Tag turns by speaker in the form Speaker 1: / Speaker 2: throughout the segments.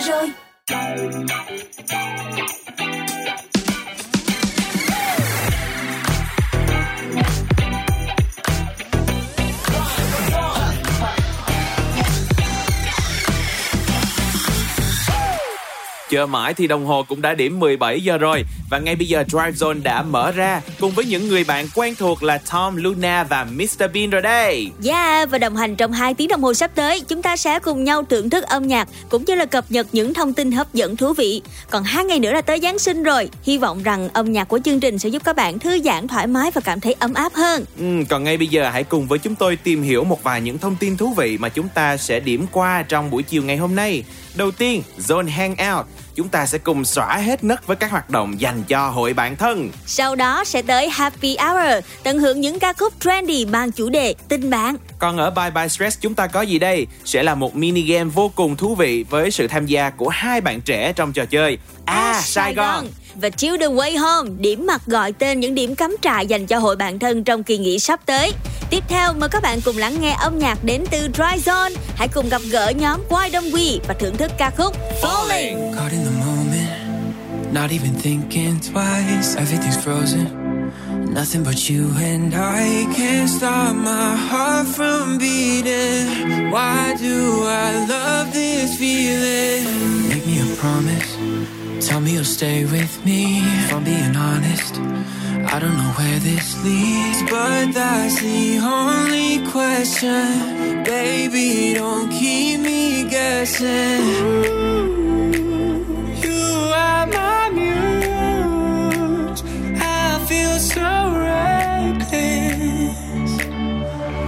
Speaker 1: giờ rồi.
Speaker 2: Chờ mãi thì đồng hồ cũng đã điểm 17 giờ rồi và ngay bây giờ Drive Zone đã mở ra cùng với những người bạn quen thuộc là Tom, Luna và Mr Bean rồi đây.
Speaker 3: Yeah, và đồng hành trong 2 tiếng đồng hồ sắp tới, chúng ta sẽ cùng nhau thưởng thức âm nhạc cũng như là cập nhật những thông tin hấp dẫn thú vị. Còn hai ngày nữa là tới Giáng sinh rồi, hy vọng rằng âm nhạc của chương trình sẽ giúp các bạn thư giãn thoải mái và cảm thấy ấm áp hơn.
Speaker 2: Ừ, còn ngay bây giờ hãy cùng với chúng tôi tìm hiểu một vài những thông tin thú vị mà chúng ta sẽ điểm qua trong buổi chiều ngày hôm nay. Đầu tiên, Zone Hangout chúng ta sẽ cùng xóa hết nấc với các hoạt động dành cho hội bạn thân.
Speaker 3: Sau đó sẽ tới Happy Hour, tận hưởng những ca khúc trendy mang chủ đề tình bạn.
Speaker 2: Còn ở Bye Bye Stress chúng ta có gì đây? Sẽ là một mini game vô cùng thú vị với sự tham gia của hai bạn trẻ trong trò chơi À, à Sài Gòn
Speaker 3: và Chill the Way Home, điểm mặt gọi tên những điểm cắm trại dành cho hội bạn thân trong kỳ nghỉ sắp tới. Tiếp theo mời các bạn cùng lắng nghe âm nhạc đến từ Dry Zone. Hãy cùng gặp gỡ nhóm Why Don't We và thưởng thức ca khúc Falling. Caught in the moment, not even thinking twice, everything's frozen. Nothing but you and I can't stop my heart from beating. Why do I love this feeling? Make me a promise. Tell me you'll stay with me. If I'm being honest, I don't know where this leads, but that's the only question. Baby, don't keep me guessing. you are my muse. I feel so reckless.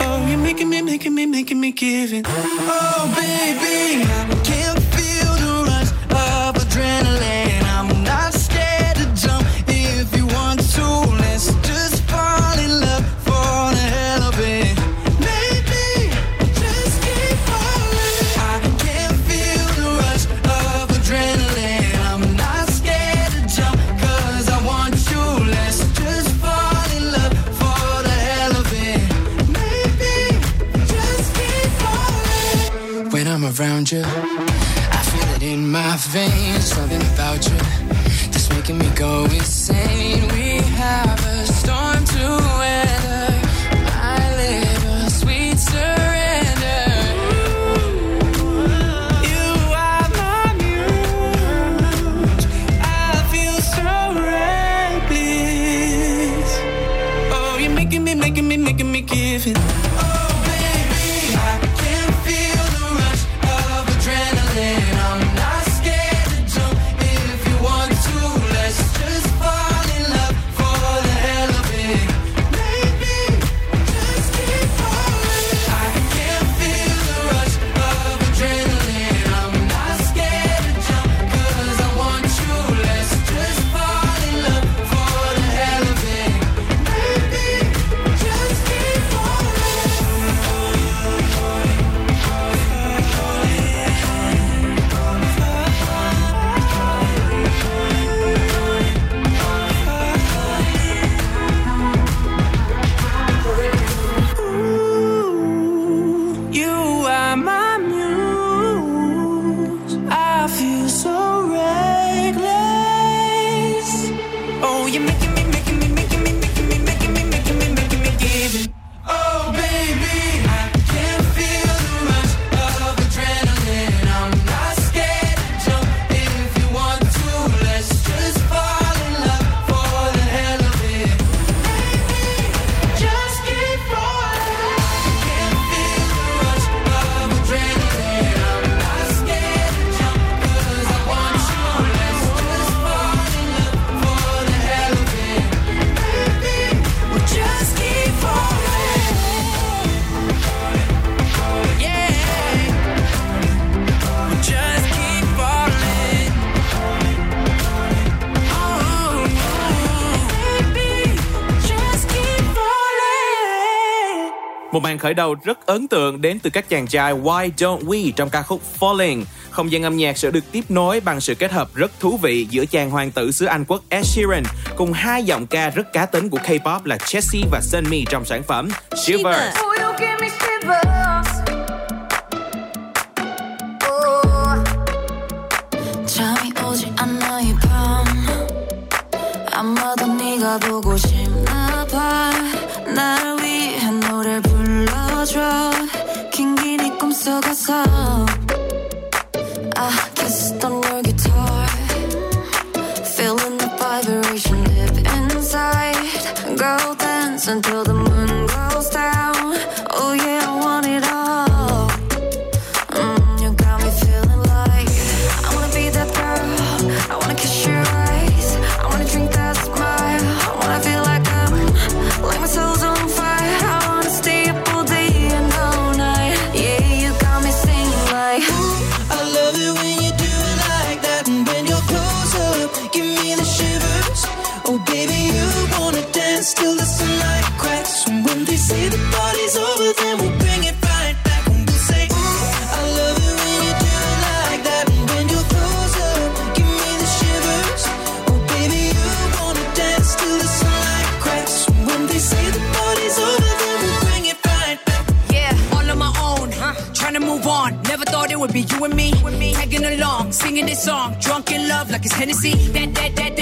Speaker 3: Oh, you're making me, making me, making me give it. Oh, baby, I can't around you. I feel it in my veins, something about you that's making me go insane. We have a storm to weather.
Speaker 2: khởi đầu rất ấn tượng đến từ các chàng trai Why Don't We trong ca khúc Falling. Không gian âm nhạc sẽ được tiếp nối bằng sự kết hợp rất thú vị giữa chàng hoàng tử xứ Anh quốc Ed Sheeran cùng hai giọng ca rất cá tính của K-pop là Jessie và Sunmi trong sản phẩm
Speaker 4: Shivers. 아마도 불러줘 긴긴 네 꿈속에서 I kissed on your guitar Feeling the vibration deep inside Go dance until the
Speaker 5: Hennessy. That, that, that,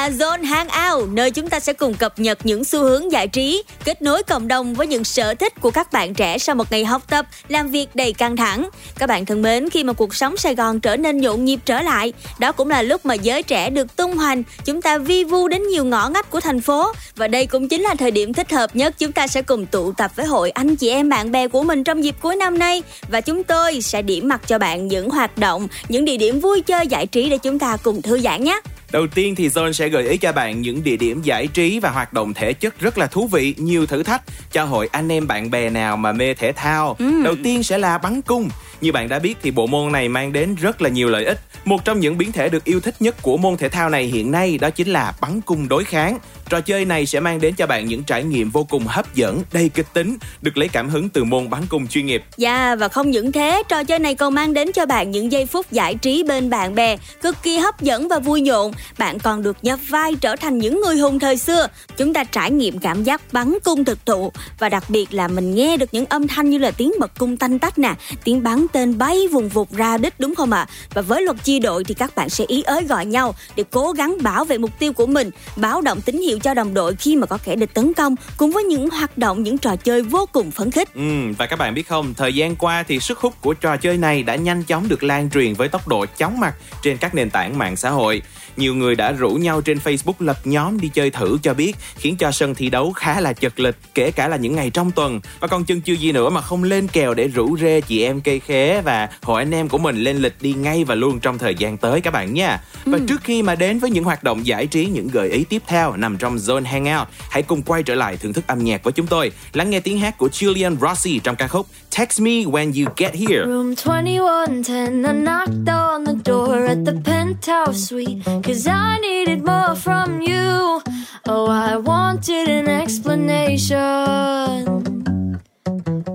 Speaker 1: là Zone Hangout, nơi chúng ta sẽ cùng cập nhật những xu hướng giải trí, kết nối cộng đồng với những sở thích của các bạn trẻ sau một ngày học tập, làm việc đầy căng thẳng. Các bạn thân mến, khi mà cuộc sống Sài Gòn trở nên nhộn nhịp trở lại, đó cũng là lúc mà giới trẻ được tung hoành, chúng ta vi vu đến nhiều ngõ ngách của thành phố và đây cũng chính là thời điểm thích hợp nhất chúng ta sẽ cùng tụ tập với hội anh chị em bạn bè của mình trong dịp cuối năm nay và chúng tôi sẽ điểm mặt cho bạn những hoạt động, những địa điểm vui chơi giải trí để chúng ta cùng thư giãn nhé.
Speaker 2: Đầu tiên thì Zone sẽ gợi ý cho bạn những địa điểm giải trí và hoạt động thể chất rất là thú vị, nhiều thử thách cho hội anh em bạn bè nào mà mê thể thao. Đầu tiên sẽ là bắn cung. Như bạn đã biết thì bộ môn này mang đến rất là nhiều lợi ích. Một trong những biến thể được yêu thích nhất của môn thể thao này hiện nay đó chính là bắn cung đối kháng. Trò chơi này sẽ mang đến cho bạn những trải nghiệm vô cùng hấp dẫn, đầy kịch tính, được lấy cảm hứng từ môn bắn cung chuyên nghiệp.
Speaker 1: Dạ và không những thế, trò chơi này còn mang đến cho bạn những giây phút giải trí bên bạn bè cực kỳ hấp dẫn và vui nhộn. Bạn còn được nhập vai trở thành những người hùng thời xưa. Chúng ta trải nghiệm cảm giác bắn cung thực thụ và đặc biệt là mình nghe được những âm thanh như là tiếng bật cung tanh tách nè, tiếng bắn tên bay vùng vụt ra đích đúng không ạ? Và với luật chia đội thì các bạn sẽ ý ới gọi nhau để cố gắng bảo vệ mục tiêu của mình, báo động tín hiệu cho đồng đội khi mà có kẻ địch tấn công cùng với những hoạt động những trò chơi vô cùng phấn khích.
Speaker 2: Ừ, và các bạn biết không, thời gian qua thì sức hút của trò chơi này đã nhanh chóng được lan truyền với tốc độ chóng mặt trên các nền tảng mạng xã hội. Nhiều người đã rủ nhau trên Facebook lập nhóm đi chơi thử cho biết, khiến cho sân thi đấu khá là chật lịch, kể cả là những ngày trong tuần. Và còn chân chưa gì nữa mà không lên kèo để rủ rê chị em cây khế và hội anh em của mình lên lịch đi ngay và luôn trong thời gian tới các bạn nha. Và trước khi mà đến với những hoạt động giải trí, những gợi ý tiếp theo nằm trong Zone Hangout, hãy cùng quay trở lại thưởng thức âm nhạc với chúng tôi. Lắng nghe tiếng hát của Julian Rossi trong ca khúc Text Me When You Get Here.
Speaker 4: Room 2110, I knocked on the door at the penthouse suite. Cause I needed more from you. Oh, I wanted an explanation.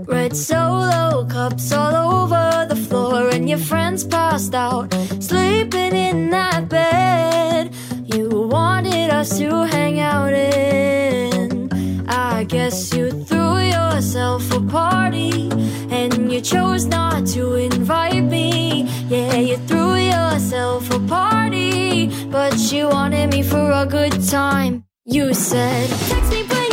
Speaker 4: Red solo cups all over the floor, and your friends passed out, sleeping in that bed. You wanted us to hang out in. I guess you threw yourself a party, and you chose not to invite me. Me for a good time. You said, Text me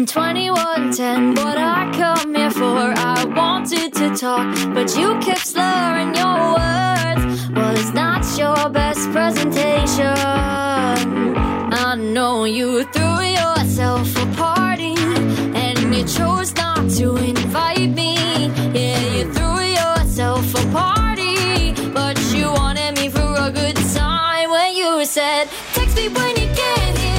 Speaker 4: I'm 21, 10, what I come here for. I wanted to talk, but you kept slurring your words. Well, it's not your best presentation. I know you threw yourself a party, and you chose not to invite me. Yeah, you threw yourself a party, but you wanted me for a good time when you said, Text me when you get here.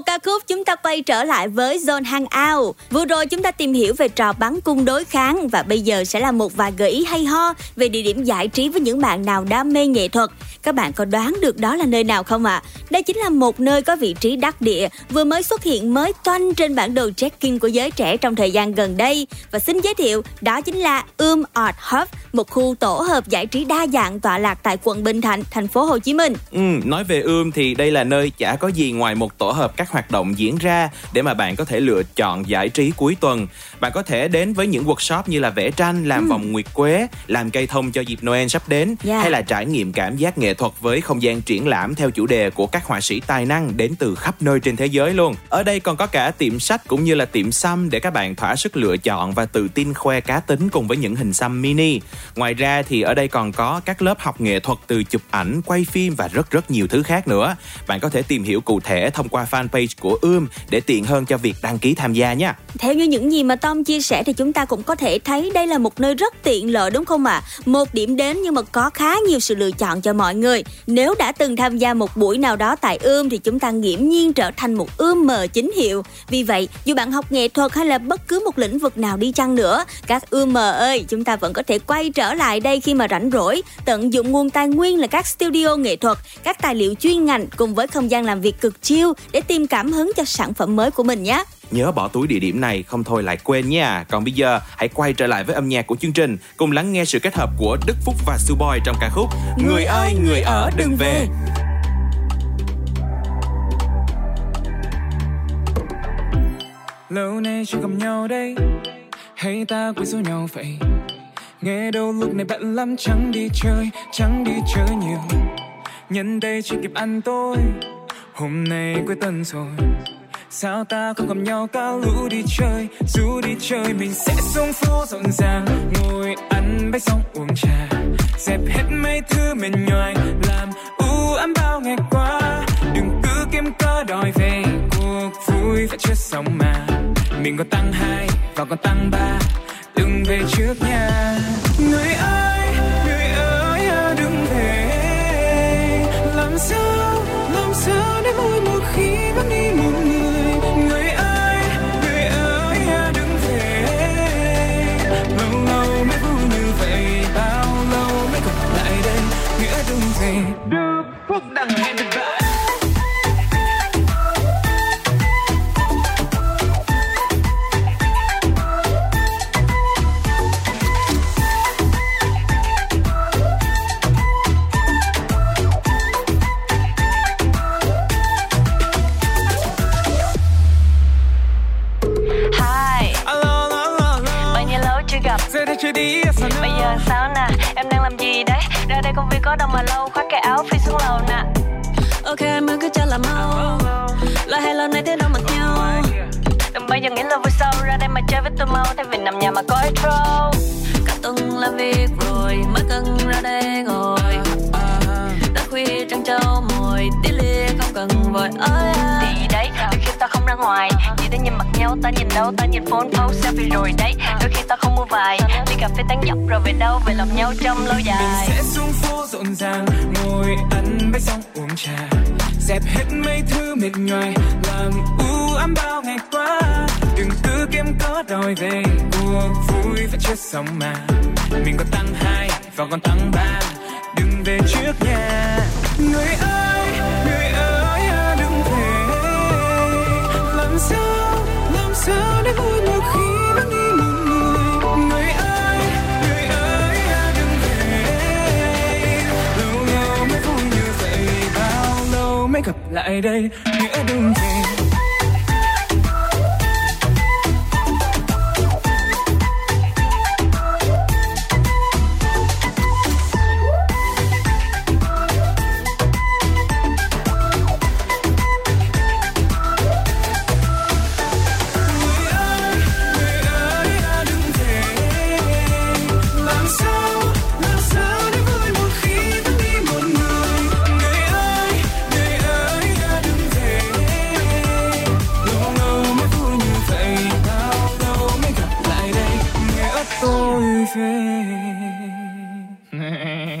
Speaker 1: Một ca khúc chúng ta quay trở lại với Zone Hangout. Vừa rồi chúng ta tìm hiểu về trò bắn cung đối kháng và bây giờ sẽ là một vài gợi ý hay ho về địa điểm giải trí với những bạn nào đam mê nghệ thuật. Các bạn có đoán được đó là nơi nào không ạ? Đây chính là một nơi có vị trí đắc địa vừa mới xuất hiện mới toanh trên bản đồ trekking của giới trẻ trong thời gian gần đây. Và xin giới thiệu, đó chính là Um Art Hub, một khu tổ hợp giải trí đa dạng tọa lạc tại quận Bình Thạnh, thành phố Hồ Chí Minh.
Speaker 2: Ừ, nói về ươm thì đây là nơi chả có gì ngoài một tổ hợp các hoạt động diễn ra để mà bạn có thể lựa chọn giải trí cuối tuần. Bạn có thể đến với những workshop như là vẽ tranh, làm vòng nguyệt quế, làm cây thông cho dịp Noel sắp đến
Speaker 1: Yeah.
Speaker 2: hay là trải nghiệm cảm giác nghệ thuật với không gian triển lãm theo chủ đề của các họa sĩ tài năng đến từ khắp nơi trên thế giới luôn. Ở đây còn có cả tiệm sách cũng như là tiệm xăm để các bạn thỏa sức lựa chọn và tự tin khoe cá tính cùng với những hình xăm mini. Ngoài ra thì ở đây còn có các lớp học nghệ thuật từ chụp ảnh, quay phim và rất rất nhiều thứ khác nữa. Bạn có thể tìm hiểu cụ thể thông qua fanpage của Ươm để tiện hơn cho việc đăng ký tham gia nha.
Speaker 1: Theo như những gì mà Tom chia sẻ thì chúng ta cũng có thể thấy đây là một nơi rất tiện lợi đúng không ạ? Một điểm đến nhưng mà có khá nhiều sự lựa chọn cho mọi người. Nếu đã từng tham gia một buổi nào đó tại ươm thì chúng ta nghiễm nhiên trở thành một ươm mờ chính hiệu. Vì vậy, dù bạn học nghệ thuật hay là bất cứ một lĩnh vực nào đi chăng nữa, các ươm mờ ơi, chúng ta vẫn có thể quay trở lại đây khi mà rảnh rỗi, tận dụng nguồn tài nguyên là các studio nghệ thuật, các tài liệu chuyên ngành cùng với không gian làm việc cực chiêu để tìm cảm hứng cho sản phẩm mới của mình nhé.
Speaker 2: Nhớ bỏ túi địa điểm này không thôi lại quên nha. Còn bây giờ hãy quay trở lại với âm nhạc của chương trình, cùng lắng nghe sự kết hợp của Đức Phúc và Suboy trong ca khúc Người ơi người ở đừng về.
Speaker 6: Lâu nay chưa gặp nhau đây Hay ta quên số nhau vậy Nghe đâu lúc này bận lắm Chẳng đi chơi, chẳng đi chơi nhiều Nhân đây chỉ kịp ăn tối Hôm nay cuối tuần rồi Sao ta không gặp nhau cả lũ đi chơi Dù đi chơi mình sẽ xuống phố rộn ràng. Ngồi ăn bánh xong uống trà Dẹp hết mấy thứ mệt nhoài. Làm u ám bao ngày qua Đừng cứ kiếm cớ đòi về. Cuộc vui phải chưa xong mà Mình còn tăng hai và còn tăng ba. Đừng về trước nha. Người ơi, người ơi à, đừng về. Làm sao, làm sao? Đức Phúc đang
Speaker 7: Ra đây công viên có đâu mà lâu Khoác cái áo phi xuống lầu nè. Ok, mới cứ cho là mau. Là hay lần này thế đâu mặc nhau. Đừng bao giờ nghĩ là vui sau Ra đây mà chơi với tôi mau Thay vì nằm nhà mà coi troll Cả tuần làm việc rồi Mới cần ra đây ngồi. Đã khuya trăng trâu mồi Tí lia không cần vội. Ơi ta không ra ngoài. Chỉ để nhìn mặt nhau, ta nhìn đâu Ta nhìn phone post selfie rồi đấy. Đôi khi ta không mua vài. Đi cà phê tán dọc rồi về đâu Về lòng nhau trong lâu dài.
Speaker 6: Sẽ xuống phố rộn ràng ngồi ăn bánh xong uống trà. Dẹp hết mấy thứ mệt nhoài làm u ám bao ngày qua. Đừng cứ kiếm có đòi về cuộc vui và chết sống mà. Mình còn tăng hai và còn tăng ba đừng về trước nhà. người ơi! Sao làm sao để vui một khi vẫn đi một người người ơi người ơi à, đừng về lâu lâu mới vui như vậy bao lâu mới gặp lại đây nghĩa đừng về tôi về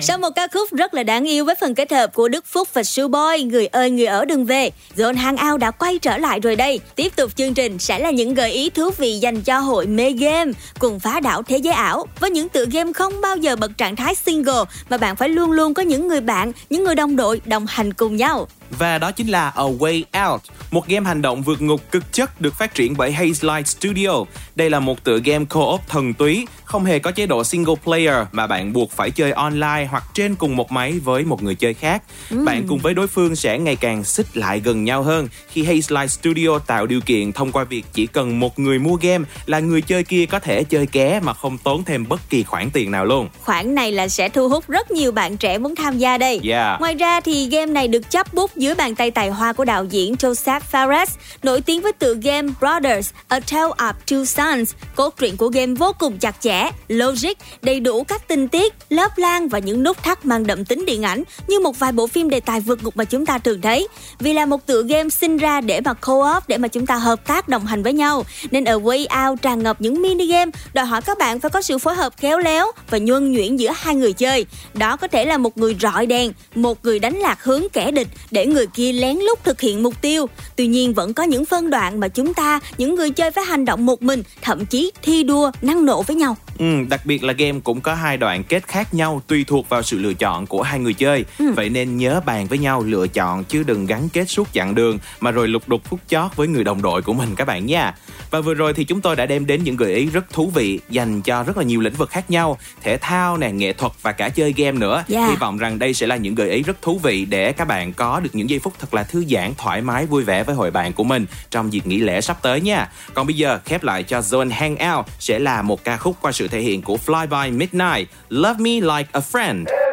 Speaker 1: Sau một ca khúc rất là đáng yêu với phần kết hợp của Đức Phúc và Boy, Người ơi, người ở đừng về Zone Hangout đã quay trở lại rồi đây. Tiếp tục chương trình sẽ là những gợi ý thú vị dành cho hội mê game, Cùng phá đảo thế giới ảo Với những tựa game không bao giờ bật trạng thái single Mà bạn phải luôn luôn có những người bạn, Những người đồng đội đồng hành cùng nhau.
Speaker 2: Và đó chính là A Way Out, một game hành động vượt ngục cực chất được phát triển bởi Hazelight Studio. Đây là một tựa game co-op thần túy, không hề có chế độ single player mà bạn buộc phải chơi online hoặc trên cùng một máy với một người chơi khác. Bạn cùng với đối phương sẽ ngày càng xích lại gần nhau hơn khi Hazelight Studio tạo điều kiện thông qua việc chỉ cần một người mua game là người chơi kia có thể chơi ké mà không tốn thêm bất kỳ khoản tiền nào luôn.
Speaker 1: Khoản này là sẽ thu hút rất nhiều bạn trẻ muốn tham gia đây
Speaker 2: Yeah.
Speaker 1: Ngoài ra thì game này được chấp bút dưới bàn tay tài hoa của đạo diễn Joseph Fares, nổi tiếng với tựa game Brothers, A Tale of Two Sons. Cốt truyện của game vô cùng chặt chẽ, logic, đầy đủ các tình tiết, lớp lan và những nút thắt mang đậm tính điện ảnh như một vài bộ phim đề tài vượt ngục mà chúng ta thường thấy. Vì là một tựa game sinh ra để mà co-op, để mà chúng ta hợp tác đồng hành với nhau, nên ở Way Out tràn ngập những mini game đòi hỏi các bạn phải có sự phối hợp khéo léo và nhuần nhuyễn giữa hai người chơi. Đó có thể là một người rọi đèn, một người đánh lạc hướng kẻ địch để người kia lén lút thực hiện mục tiêu. Tuy nhiên vẫn có những phân đoạn mà chúng ta, những người chơi phải hành động một mình, thậm chí thi đua năng nổ với nhau.
Speaker 2: Ừ, đặc biệt là game cũng có hai đoạn kết khác nhau tùy thuộc vào sự lựa chọn của hai người chơi.
Speaker 1: Ừ.
Speaker 2: Vậy nên nhớ bàn với nhau lựa chọn chứ đừng gắn kết suốt chặng đường mà rồi lục đục phút chót với người đồng đội của mình các bạn nha. Và vừa rồi thì chúng tôi đã đem đến những gợi ý rất thú vị dành cho rất là nhiều lĩnh vực khác nhau, thể thao nè, nghệ thuật và cả chơi game nữa.
Speaker 1: Yeah.
Speaker 2: Hy vọng rằng đây sẽ là những gợi ý rất thú vị để các bạn có được những giây phút thật là thư giãn, thoải mái, vui vẻ với hội bạn của mình trong dịp nghỉ lễ sắp tới nha. Còn bây giờ khép lại cho Zone Hangout sẽ là một ca khúc qua sự thể hiện của Fly By Midnight, Love Me Like a Friend.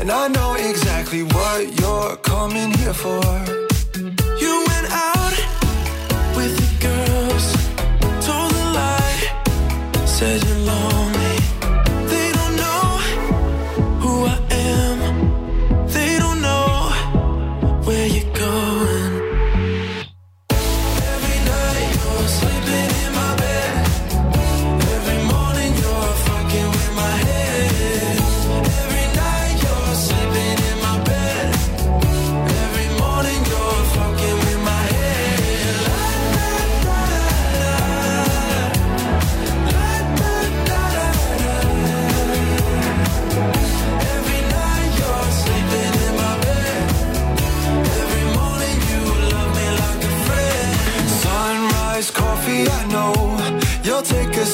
Speaker 8: And I know exactly what you're coming here for. You'll take a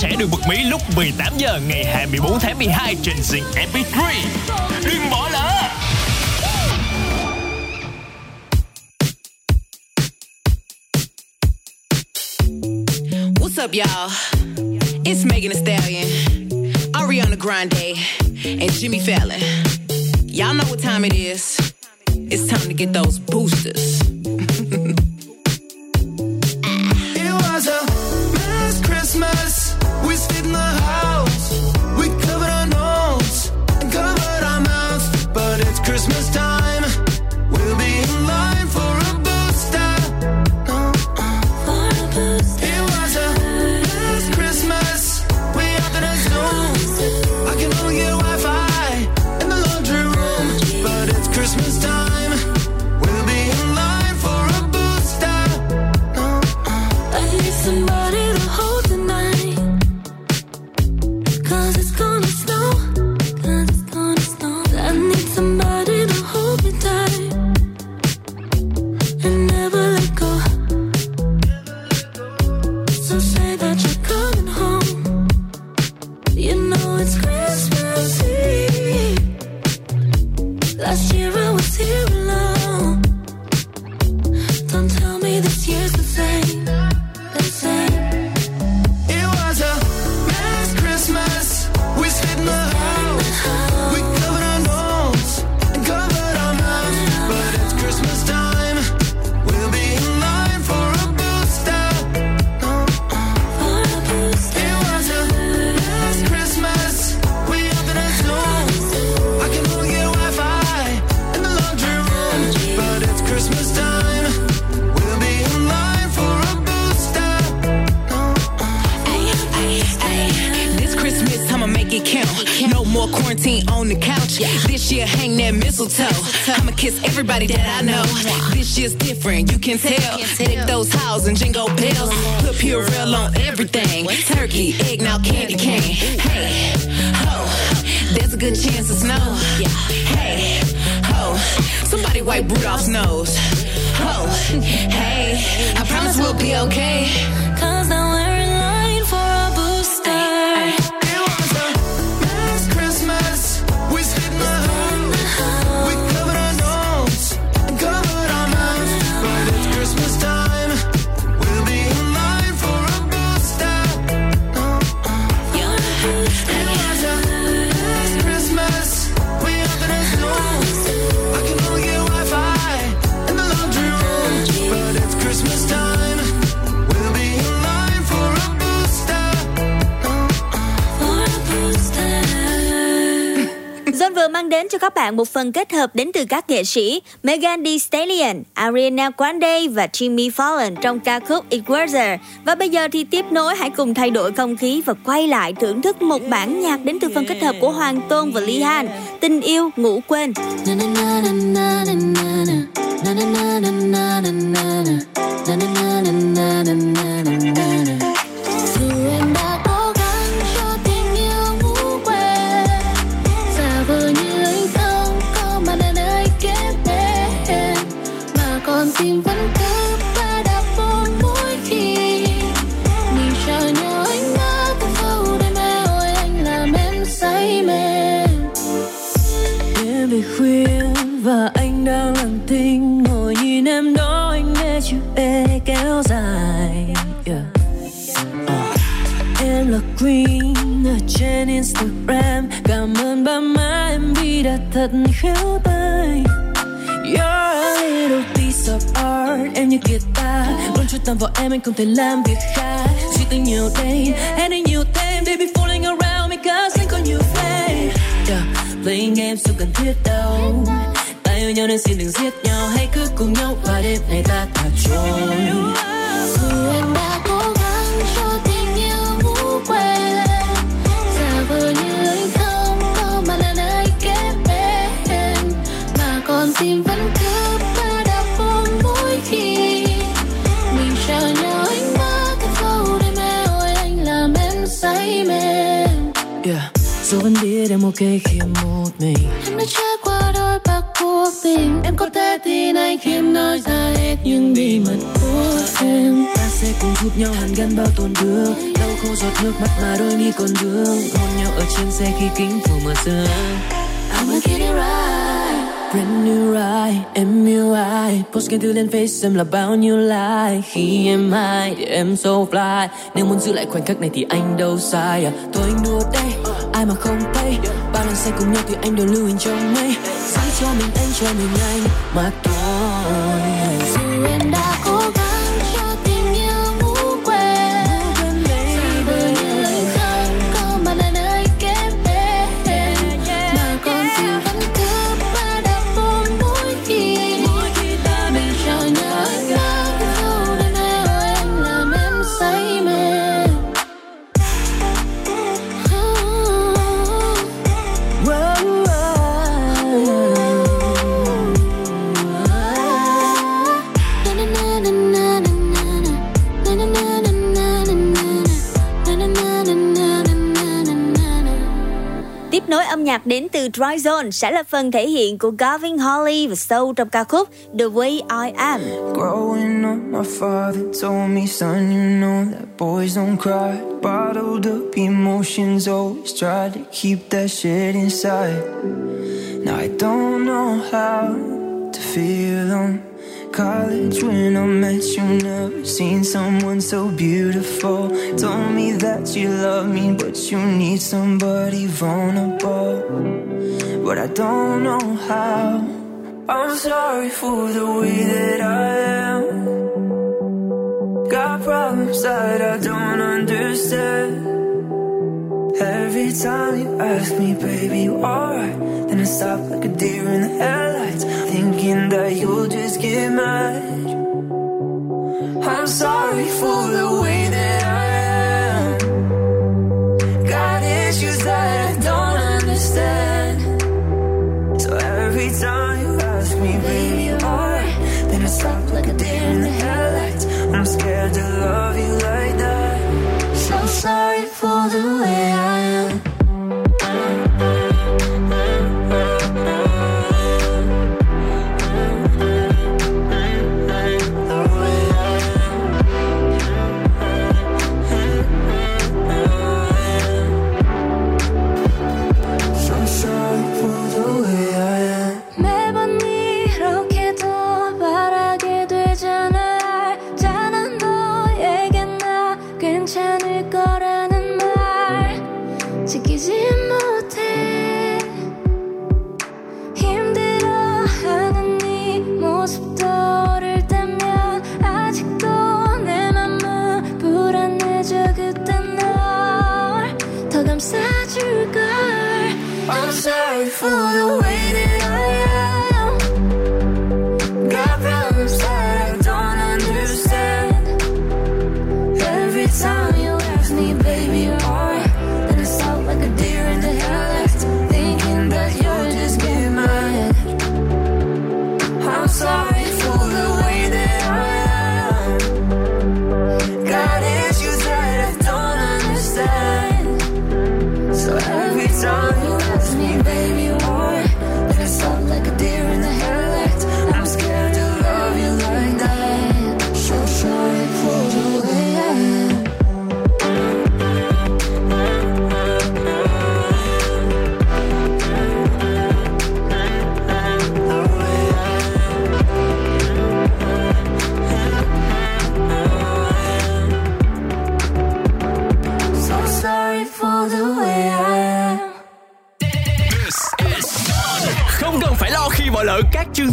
Speaker 9: sẽ được bật mí lúc 18 giờ ngày 24 tháng 12 trên Zing MP3. Đừng bỏ lỡ!
Speaker 10: What's up, y'all? It count. No more quarantine on the couch. This year, hang that mistletoe. I'ma kiss everybody that I know. This year's different, you can tell. Deck those halls and jingle bells. Put Purell on everything. Turkey, egg, now candy cane. Hey, ho, there's a good chance of snow. Hey, ho, somebody wipe Rudolph's nose. Ho, hey, I promise we'll be okay.
Speaker 1: Vừa mang đến cho các bạn một phần kết hợp đến từ các nghệ sĩ Megan Thee Stallion, Ariana Grande và Jimmy Fallon trong ca khúc Equalizer. Và bây giờ thì tiếp nối hãy cùng thay đổi không khí và quay lại thưởng thức một bản nhạc đến từ phần kết hợp của Hoàng Tôn và Lee Han, Tình yêu ngủ quên.
Speaker 4: Na na na na na na na na. Na na na na na na na na.
Speaker 11: Trên Instagram. Cảm ơn ba má em vì đã thật khéo tay. You're a little piece of art, Em như guitar Luôn chú tâm vào em, anh không thể làm việc khác. Suy tư nhiều đêm Em đi nhiều thêm. Baby falling around me Cause anh có nhiều flame yeah. Playing games không cần thiết đâu. Ta yêu nhau nên xin đừng giết nhau. Hãy cứ cùng nhau qua đêm này ta thả trôi.
Speaker 4: Dù vẫn
Speaker 11: biết em ok khi em một mình.
Speaker 4: Em đã trải qua đôi ba cuộc tình Em có thể tin anh khi em nói ra hết những bí mật của em.
Speaker 11: Ta sẽ cùng hút nhau hàn gắn bao tuần đường Đau khô giọt nước mắt mà đôi mi còn vương. Hôn nhau ở trên xe khi kính phủ mở sương
Speaker 4: I'm gonna get it right
Speaker 11: Brand new ride, em yêu ai Post kênh thư lên face em là bao nhiêu like. Khi em hay thì em so fly. Nếu muốn giữ lại khoảnh khắc này thì anh đâu sai à. Thôi anh đùa đây, ai mà không pay. Bao lần say cùng nhau thì anh đều lưu hình trong mây. Giữ cho mình anh cho mình anh. Mà thôi
Speaker 4: dù em đã
Speaker 1: âm nhạc đến từ Dry Zone sẽ là phần thể hiện của Gavin Holly và Soul trong ca khúc The Way I Am.
Speaker 3: Growing up, my father told me, son, you know that boys don't cry. Bottled up emotions, always try to keep that shit inside. Now I don't know how to feel them. College when I met you, never seen someone so beautiful. Told me that you love me, but you need somebody vulnerable. But I don't know how. I'm sorry for the way that I am. Got problems that I don't understand. Every time you ask me, baby, you alright? Then I stop like a deer in the headlights, thinking that you'll just get mad. I'm sorry for the way that I am. Got issues that I don't understand. So every time you ask me, baby, alright? Then I stop like a deer in the headlights. I'm scared to love you like that. So sorry for the way I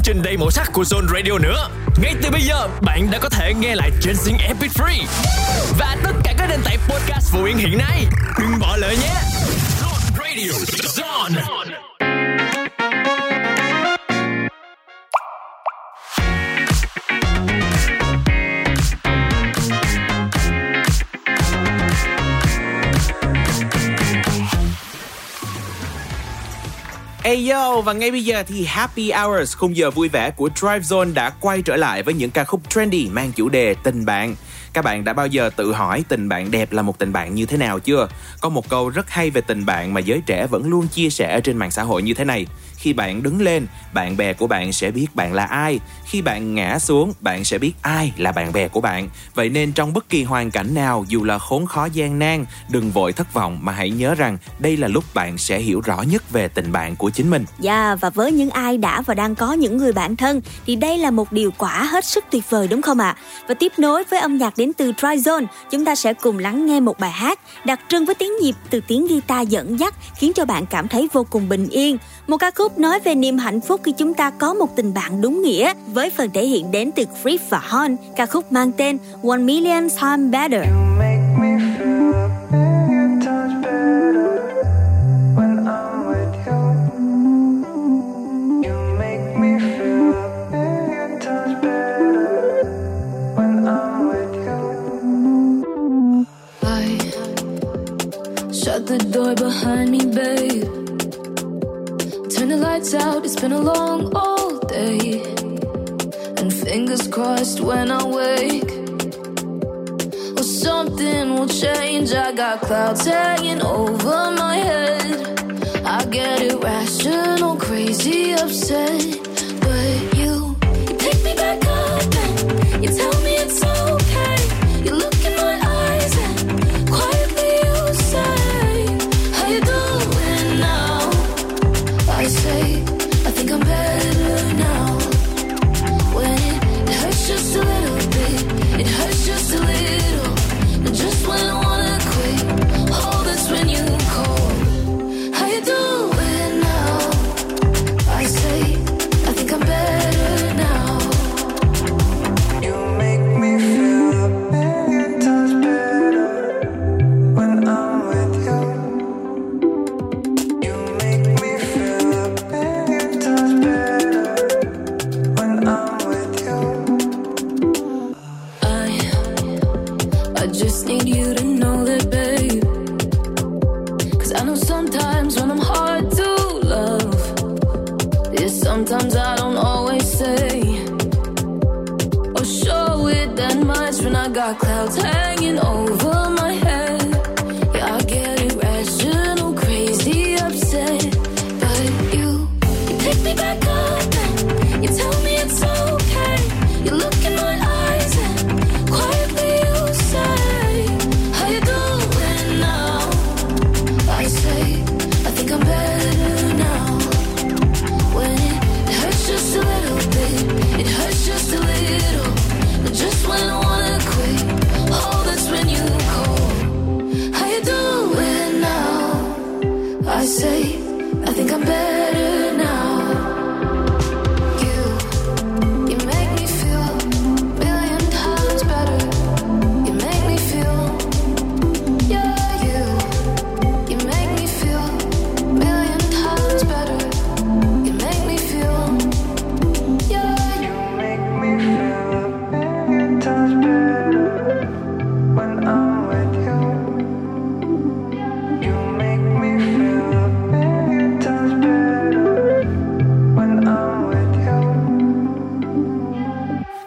Speaker 9: trình đầy màu sắc của Zone Radio nữa. Ngay từ bây giờ, bạn đã có thể nghe lại trên Zing MP3 và tất cả các nền tảng podcast phổ biến hiện nay. Đừng bỏ lỡ nhé. Zone Radio, Zone.
Speaker 2: Hey yo, và ngay bây giờ thì Happy Hours, khung giờ vui vẻ của Drive Zone đã quay trở lại với những ca khúc trendy mang chủ đề tình bạn. Các bạn đã bao giờ tự hỏi tình bạn đẹp là một tình bạn như thế nào chưa? Có một câu rất hay về tình bạn mà giới trẻ vẫn luôn chia sẻ trên mạng xã hội như thế này. Khi bạn đứng lên, bạn bè của bạn sẽ biết bạn là ai. Khi bạn ngã xuống, bạn sẽ biết ai là bạn bè của bạn. Vậy nên trong bất kỳ hoàn cảnh nào, dù là khốn khó gian nan, đừng vội thất vọng mà hãy nhớ rằng đây là lúc bạn sẽ hiểu rõ nhất về tình bạn của chính mình.
Speaker 1: Dạ và với những ai đã và đang có những người bạn thân thì đây là một điều quả hết sức tuyệt vời đúng không ạ? Và tiếp nối với âm nhạc đến đến từ Tryzone, chúng ta sẽ cùng lắng nghe một bài hát đặc trưng với tiếng nhịp từ tiếng guitar dẫn dắt khiến cho bạn cảm thấy vô cùng bình yên. Một ca khúc nói về niềm hạnh phúc khi chúng ta có một tình bạn đúng nghĩa với phần thể hiện đến từ Fripp và Horn, ca khúc mang tên One Million Time Better.
Speaker 5: Shut the door behind me, babe. Turn the lights out, it's been a long all day. And fingers crossed when I wake. Well, something will change. I got clouds hanging over my head. I get irrational, crazy, upset. But you, you pick me back up and you tell me it's okay.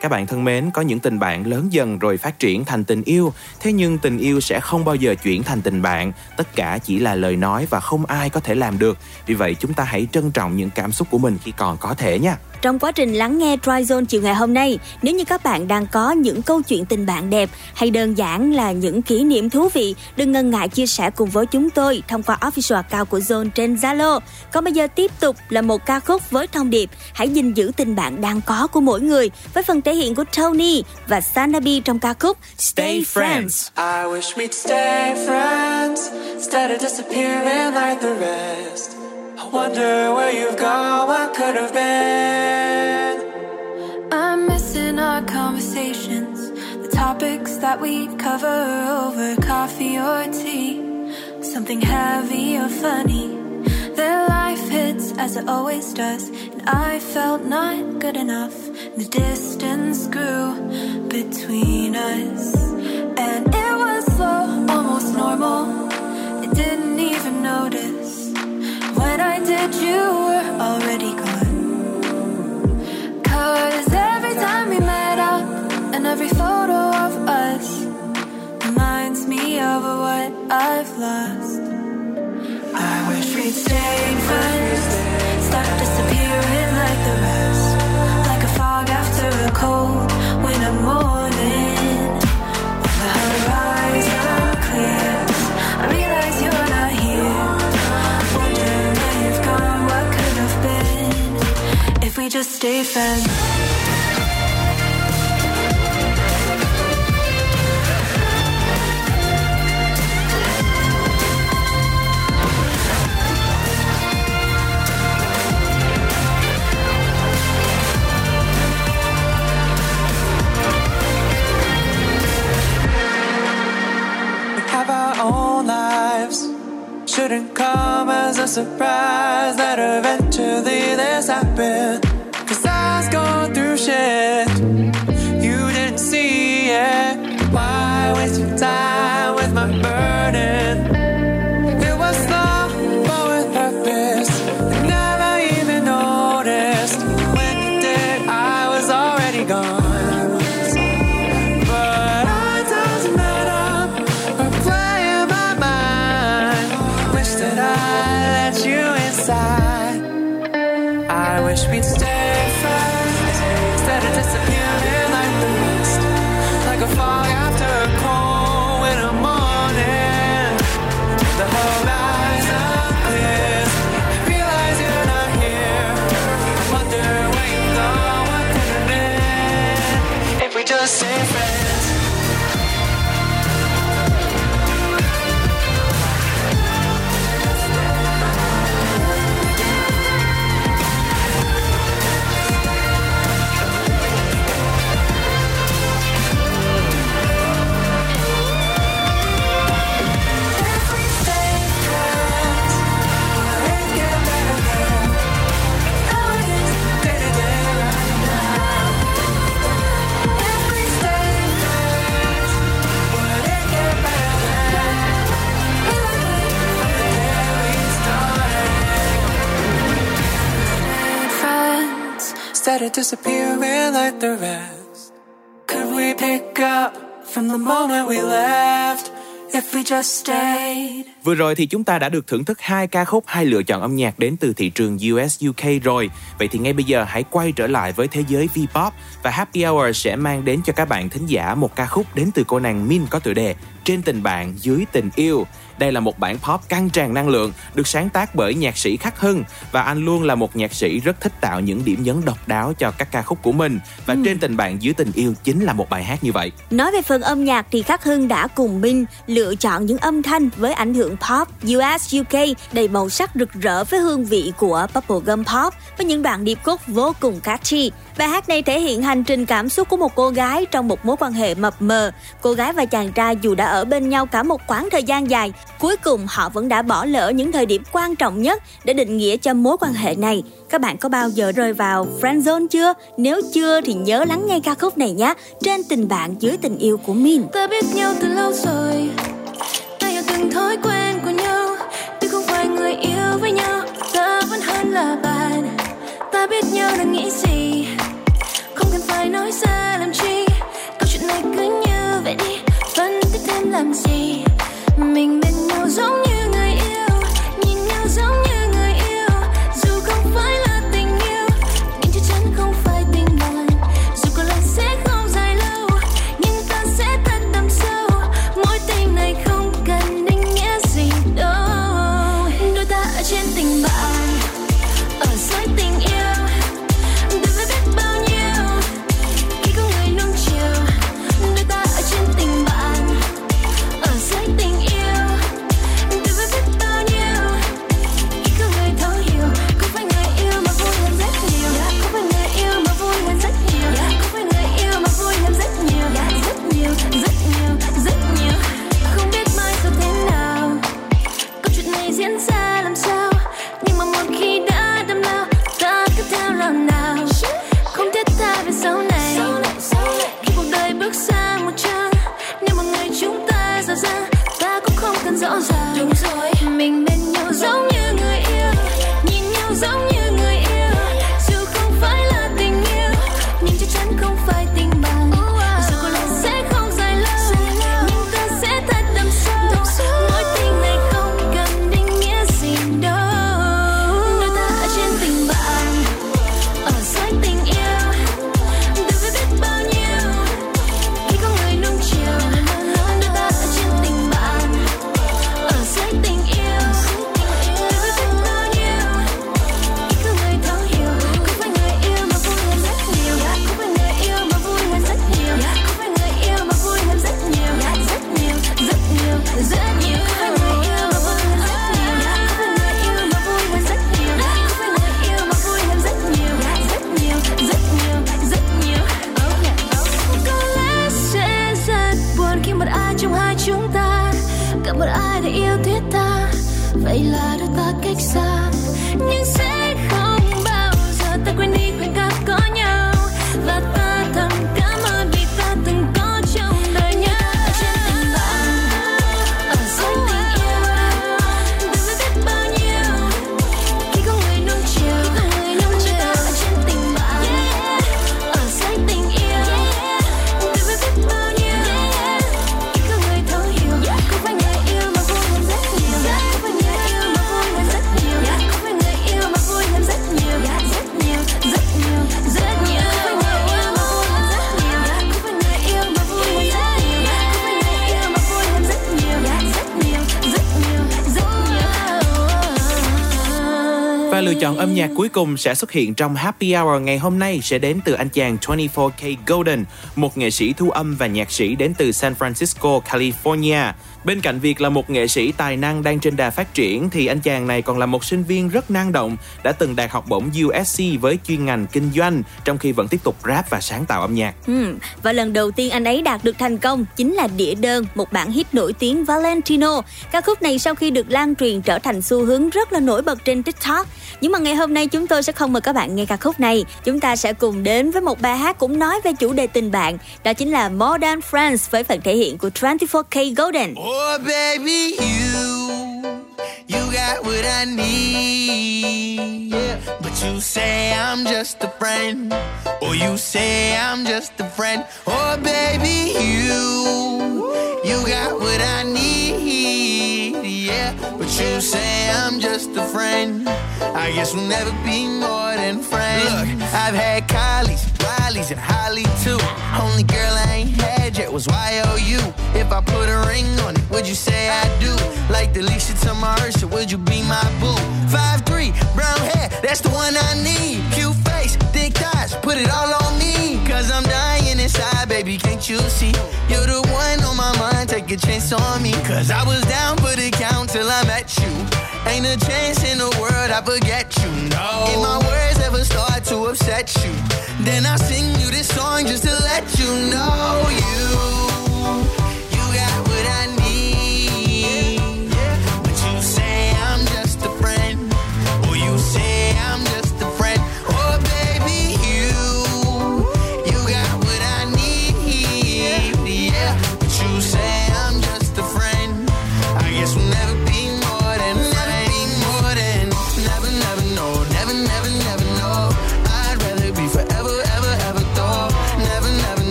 Speaker 2: Các bạn thân mến, có những tình bạn lớn dần rồi phát triển thành tình yêu, thế nhưng tình yêu sẽ không bao giờ chuyển thành tình bạn, tất cả chỉ là lời nói và không ai có thể làm được. Vì vậy chúng ta hãy trân trọng những cảm xúc của mình khi còn có thể nha.
Speaker 1: Trong quá trình lắng nghe Tryzone chiều ngày hôm nay, nếu như các bạn đang có những câu chuyện tình bạn đẹp hay đơn giản là những kỷ niệm thú vị, đừng ngần ngại chia sẻ cùng với chúng tôi thông qua official account của Zone trên Zalo. Còn bây giờ tiếp tục là một ca khúc với thông điệp hãy gìn giữ tình bạn đang có của mỗi người với phần thể hiện của Tony và Sanabi trong ca khúc Stay Friends.
Speaker 3: I wish we'd stay friends instead of disappearing like the rest. Wonder where you've gone, what could have been.
Speaker 5: I'm missing our conversations, the topics that we'd cover over coffee or tea, something heavy or funny. Then life hits as it always does, and I felt not good enough. The distance grew between us, and it was slow, almost normal. It didn't even notice. When I did, you were already every time we met up, and every photo of us reminds me of what I've lost. I wish we'd stay friends, stop disappearing like the rest, like a fog after a cold just stay friends.
Speaker 3: shouldn't come as a surprise that eventually this happened. yeah. Started disappearing like the rest. Could we pick up from the moment we left if we just stayed?
Speaker 2: Vừa rồi thì chúng ta đã được thưởng thức hai ca khúc, hai lựa chọn âm nhạc đến từ thị trường US UK rồi. Vậy thì ngay bây giờ hãy quay trở lại với thế giới V-pop và Happy Hour sẽ mang đến cho các bạn thính giả một ca khúc đến từ cô nàng Min có tựa đề Trên tình bạn dưới tình yêu. Đây là một bản pop căng tràn năng lượng, được sáng tác bởi nhạc sĩ Khắc Hưng và anh luôn là một nhạc sĩ rất thích tạo những điểm nhấn độc đáo cho các ca khúc của mình. Và Trên tình bạn dưới tình yêu chính là một bài hát như vậy.
Speaker 1: Nói về phần âm nhạc thì Khắc Hưng đã cùng Minh lựa chọn những âm thanh với ảnh hưởng pop US UK đầy màu sắc rực rỡ với hương vị của bubblegum pop với những đoạn điệp khúc vô cùng catchy. Bài hát này thể hiện hành trình cảm xúc của một cô gái trong một mối quan hệ mập mờ. Cô gái và chàng trai dù đã ở bên nhau cả một khoảng thời gian dài, cuối cùng họ vẫn đã bỏ lỡ những thời điểm quan trọng nhất để định nghĩa cho mối quan hệ này. Các bạn có bao giờ rơi vào friend zone chưa? Nếu chưa thì nhớ lắng nghe ca khúc này nhé. Trên tình bạn dưới tình yêu của Min.
Speaker 4: Ta biết nhau từ lâu rồi Ta hiểu từng thói quen của nhau Tuy không phải người yêu với nhau Ta vẫn hơn là bạn Ta biết nhau đang nghĩ gì phải nói ra làm chi? Câu chuyện này cứ như vậy đi Phân tích thêm làm gì? Mình bên nhau giống như
Speaker 2: âm nhạc cuối cùng sẽ xuất hiện trong Happy Hour ngày hôm nay sẽ đến từ anh chàng 24K Golden, một nghệ sĩ thu âm và nhạc sĩ đến từ San Francisco, California. Bên cạnh việc là một nghệ sĩ tài năng đang trên đà phát triển thì anh chàng này còn là một sinh viên rất năng động, đã từng đạt học bổng USC với chuyên ngành kinh doanh trong khi vẫn tiếp tục rap và sáng tạo âm nhạc.
Speaker 1: Ừ, và lần đầu tiên anh ấy đạt được thành công chính là Đĩa đơn, một bản hit nổi tiếng Valentino. Ca khúc này sau khi được lan truyền trở thành xu hướng rất là nổi bật trên TikTok. Nhưng mà ngày hôm nay chúng tôi sẽ không mời các bạn nghe ca khúc này. Chúng ta sẽ cùng đến với một bài hát cũng nói về chủ đề tình bạn. Đó chính là Modern Friends với phần thể hiện của 24K Golden.
Speaker 12: Oh, Oh, baby, you, you got what I need. Yeah. But you say I'm just a friend, or you say I'm just a friend. Oh, baby, you, you got what I need. Yeah. But you say I'm just a friend. I guess we'll never be more than friends. Look, I've had Kylie's, Riley's, and Holly too. Only girl I ain't had yet was YOU. If I put a ring on it, would you say I do? Like the Lisa to my Ursula, would you be my boo? Five three, brown hair, that's the one I need. Cute face, thick thighs, put it all on me. Cause I'm dying inside, baby, can't you see? You're the one on my mind, take a chance on me. Cause I was down for the count till I met you. Ain't a chance in the world I forget you, no. If my words ever start to upset you, then I sing you this song just to let you know you.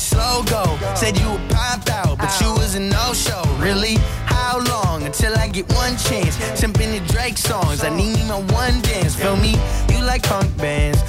Speaker 12: Slow go? Said you would pop out, but you was a no-show. Really? How long until I get one chance? Simping the Drake songs. I need me my one dance. Feel me? You like punk bands,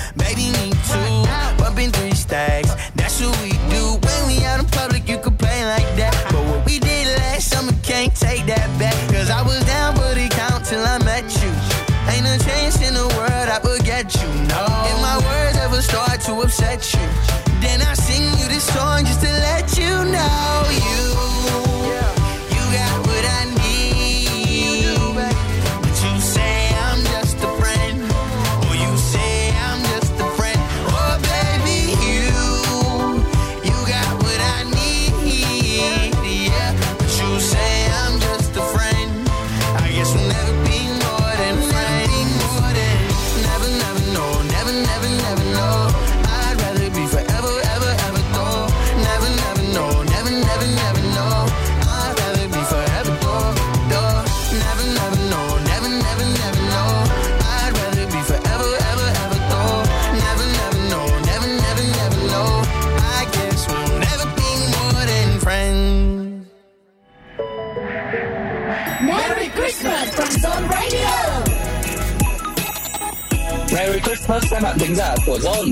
Speaker 13: của Zone.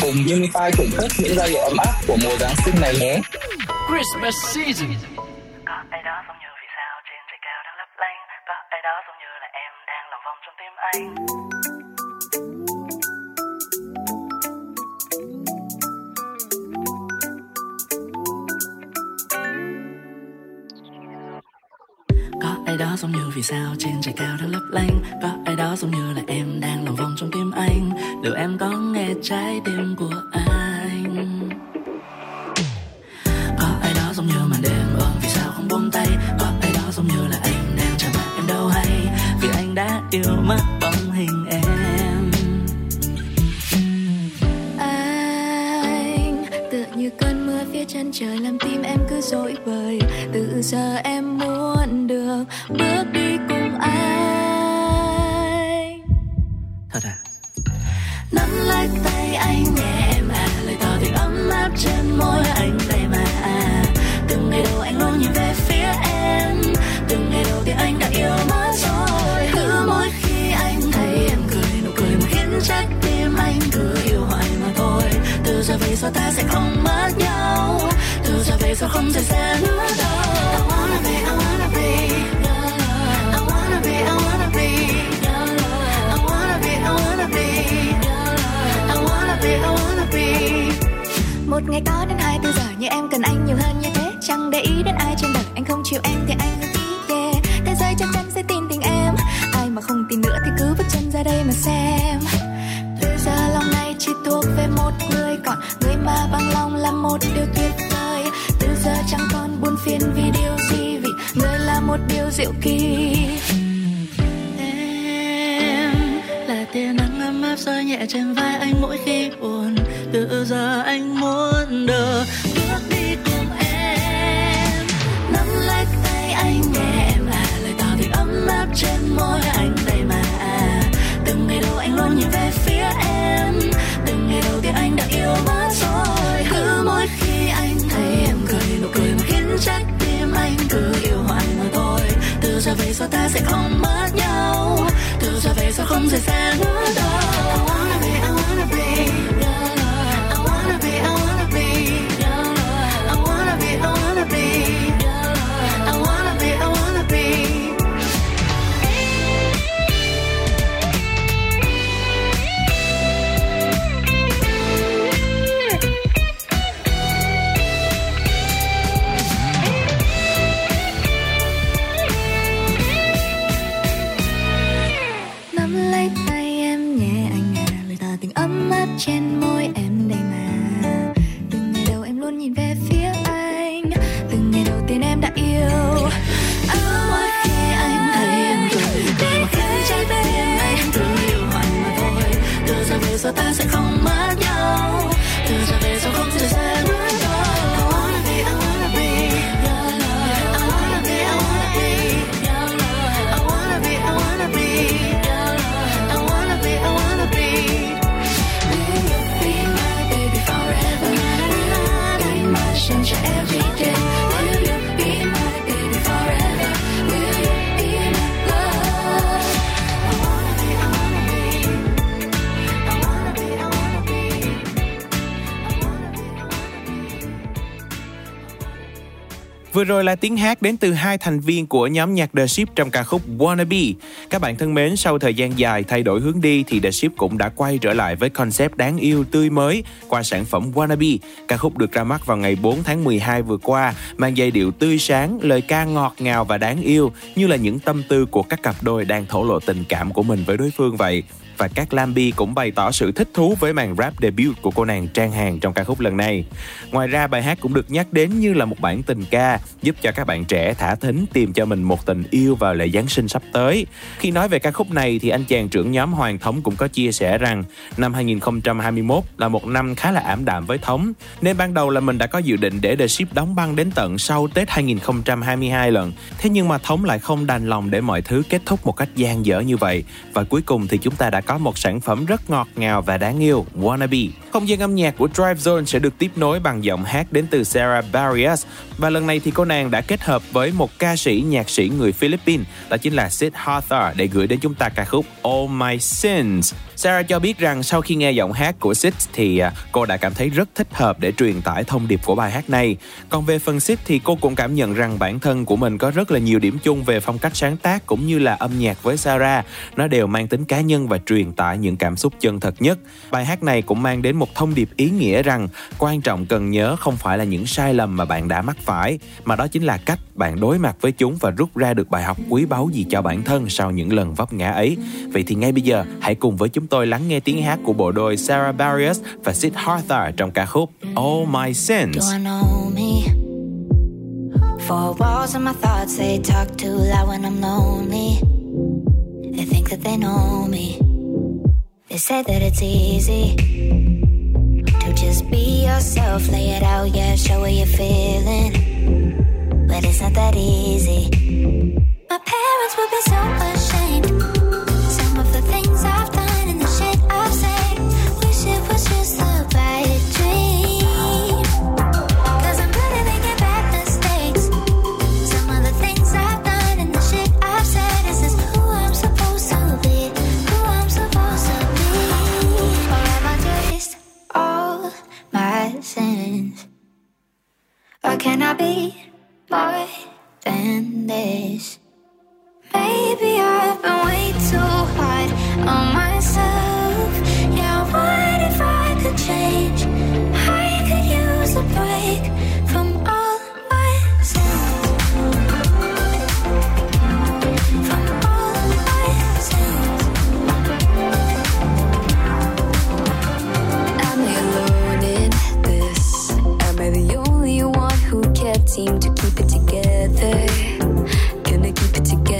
Speaker 13: Cùng Unify thưởng thức những giai điệu ấm áp của mùa Giáng sinh này nhé.
Speaker 14: Christmas season.
Speaker 15: ai đó giống như vì sao trên trời cao đang lấp lánh? Có ai đó giống như là em đang lòng vòng trong tim anh? Có ai đó giống như vì sao trên trời cao đang lấp lánh? Có ai đó giống như là em đang lòng vòng em
Speaker 16: cần anh nhiều hơn như thế. Chẳng để ý đến ai trên đời. Anh không chịu em thì anh không đi yeah. Thế giới chắc chắn sẽ tin tình em. Ai mà không tin nữa thì cứ bước chân ra đây mà xem. Từ giờ lòng này chỉ thuộc về một người Còn. Người mà bằng lòng là một điều tuyệt vời. Từ giờ chẳng còn buồn phiền vì điều gì. Vì người là một điều diệu kỳ. Em là tia nắng ấm áp rơi nhẹ trên vai anh mỗi khi buồn. Từ giờ anh sẽ không mất nhau. Từ giờ về sau không rời xa nữa đâu.
Speaker 2: Vừa rồi là tiếng hát đến từ hai thành viên của nhóm nhạc The Ship trong ca khúc Wannabe. Các bạn thân mến, sau thời gian dài thay đổi hướng đi thì The Ship cũng đã quay trở lại với concept đáng yêu tươi mới qua sản phẩm Wannabe. Ca khúc được ra mắt vào ngày 4 tháng 12 vừa qua, mang giai điệu tươi sáng, lời ca ngọt ngào và đáng yêu như là những tâm tư của các cặp đôi đang thổ lộ tình cảm của mình với đối phương vậy và các Lambi cũng bày tỏ sự thích thú với màn rap debut của cô nàng Trang Hàng trong ca khúc lần này. Ngoài ra, bài hát cũng được nhắc đến như là một bản tình ca giúp cho các bạn trẻ thả thính tìm cho mình một tình yêu vào lễ Giáng sinh sắp tới. Khi nói về ca khúc này thì anh chàng trưởng nhóm Hoàng Thống cũng có chia sẻ rằng, năm 2021 là một năm khá là ảm đạm với Thống, nên ban đầu là mình đã có dự định để The Ship đóng băng đến tận sau Tết 2022 lần. Thế nhưng mà Thống lại không đành lòng để mọi thứ kết thúc một cách gian dở như vậy và cuối cùng thì chúng ta đã có có một sản phẩm rất ngọt ngào và đáng yêu, Wannabe. Không gian âm nhạc của Drive Zone sẽ được tiếp nối bằng giọng hát đến từ Sarah Barrios và lần này thì cô nàng đã kết hợp với một ca sĩ nhạc sĩ người Philippines đó chính là Sid Hawthorne để gửi đến chúng ta ca khúc All My Sins. Sarah cho biết rằng sau khi nghe giọng hát của Six thì à, cô đã cảm thấy rất thích hợp để truyền tải thông điệp của bài hát này. Còn về phần Six thì cô cũng cảm nhận rằng bản thân của mình có rất là nhiều điểm chung về phong cách sáng tác cũng như là âm nhạc với Sarah. Nó đều mang tính cá nhân và truyền tải những cảm xúc chân thật nhất. Bài hát này cũng mang đến một thông điệp ý nghĩa rằng quan trọng cần nhớ không phải là những sai lầm mà bạn đã mắc phải, mà đó chính là cách bạn đối mặt với chúng và rút ra được bài học quý báu gì cho bản thân sau những lần vấp ngã ấy. Vậy thì ngay bây giờ, hãy cùng với chúng tôi lắng nghe tiếng hát của bộ đôi Sarah Barrios và Sid Arthur trong ca khúc All My Sins.
Speaker 4: Four walls and my thoughts, they talk too loud when I'm lonely. They think that they know me. They say that it's easy to
Speaker 17: just be yourself, lay it out, yeah, show what you're feeling. But it's not that easy. My parents would be so ashamed. Some of the things I Or can I be more than this? Maybe I've been way too hard on myself. Yeah, what if I could change? I could use a break
Speaker 18: seem to keep it together? Gonna keep it together.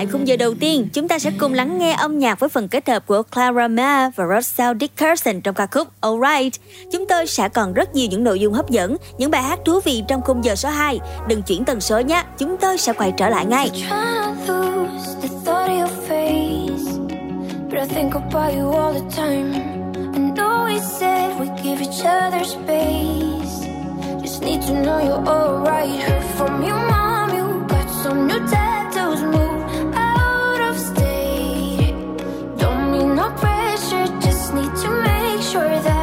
Speaker 1: Lại khung giờ đầu tiên, chúng ta sẽ cùng lắng nghe âm nhạc với phần kết hợp của Clara Ma và Russell Dickerson trong ca khúc Alright. Chúng tôi sẽ còn rất nhiều những nội dung hấp dẫn, những bài hát thú vị trong khung giờ số 2. Đừng chuyển tần số nhé, chúng tôi sẽ quay trở lại ngay.
Speaker 17: But I think about you all the time. I know we said we give each other space. Just need to know you're alright. From your mom, you got some new tattoos. Move sure that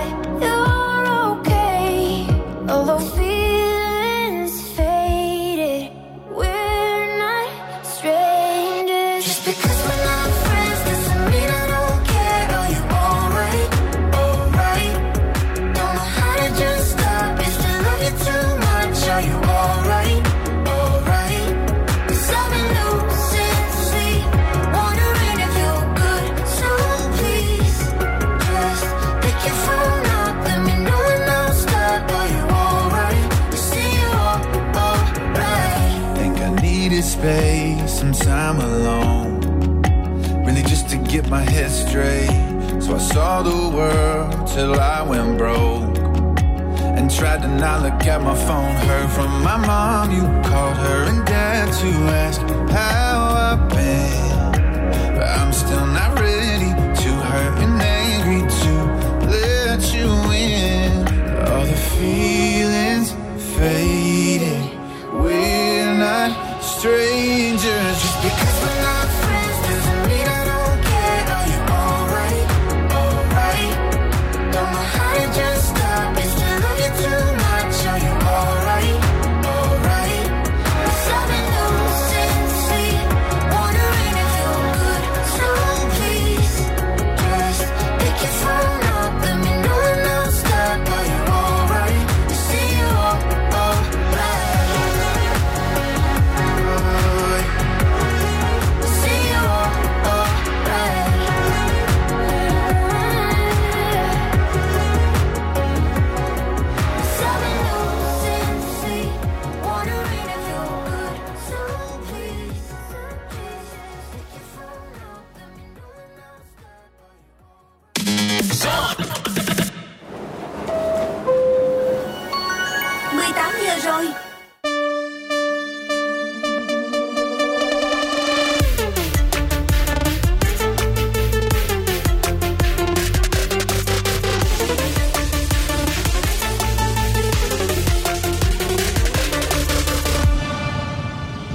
Speaker 19: my head straight. So I saw the world till I went broke. And tried to not look at my phone. Heard from my mom, you called her and dad to ask how I've been. But I'm still not ready to hurt and angry to let you in. All the feelings faded. We're not strangers rồi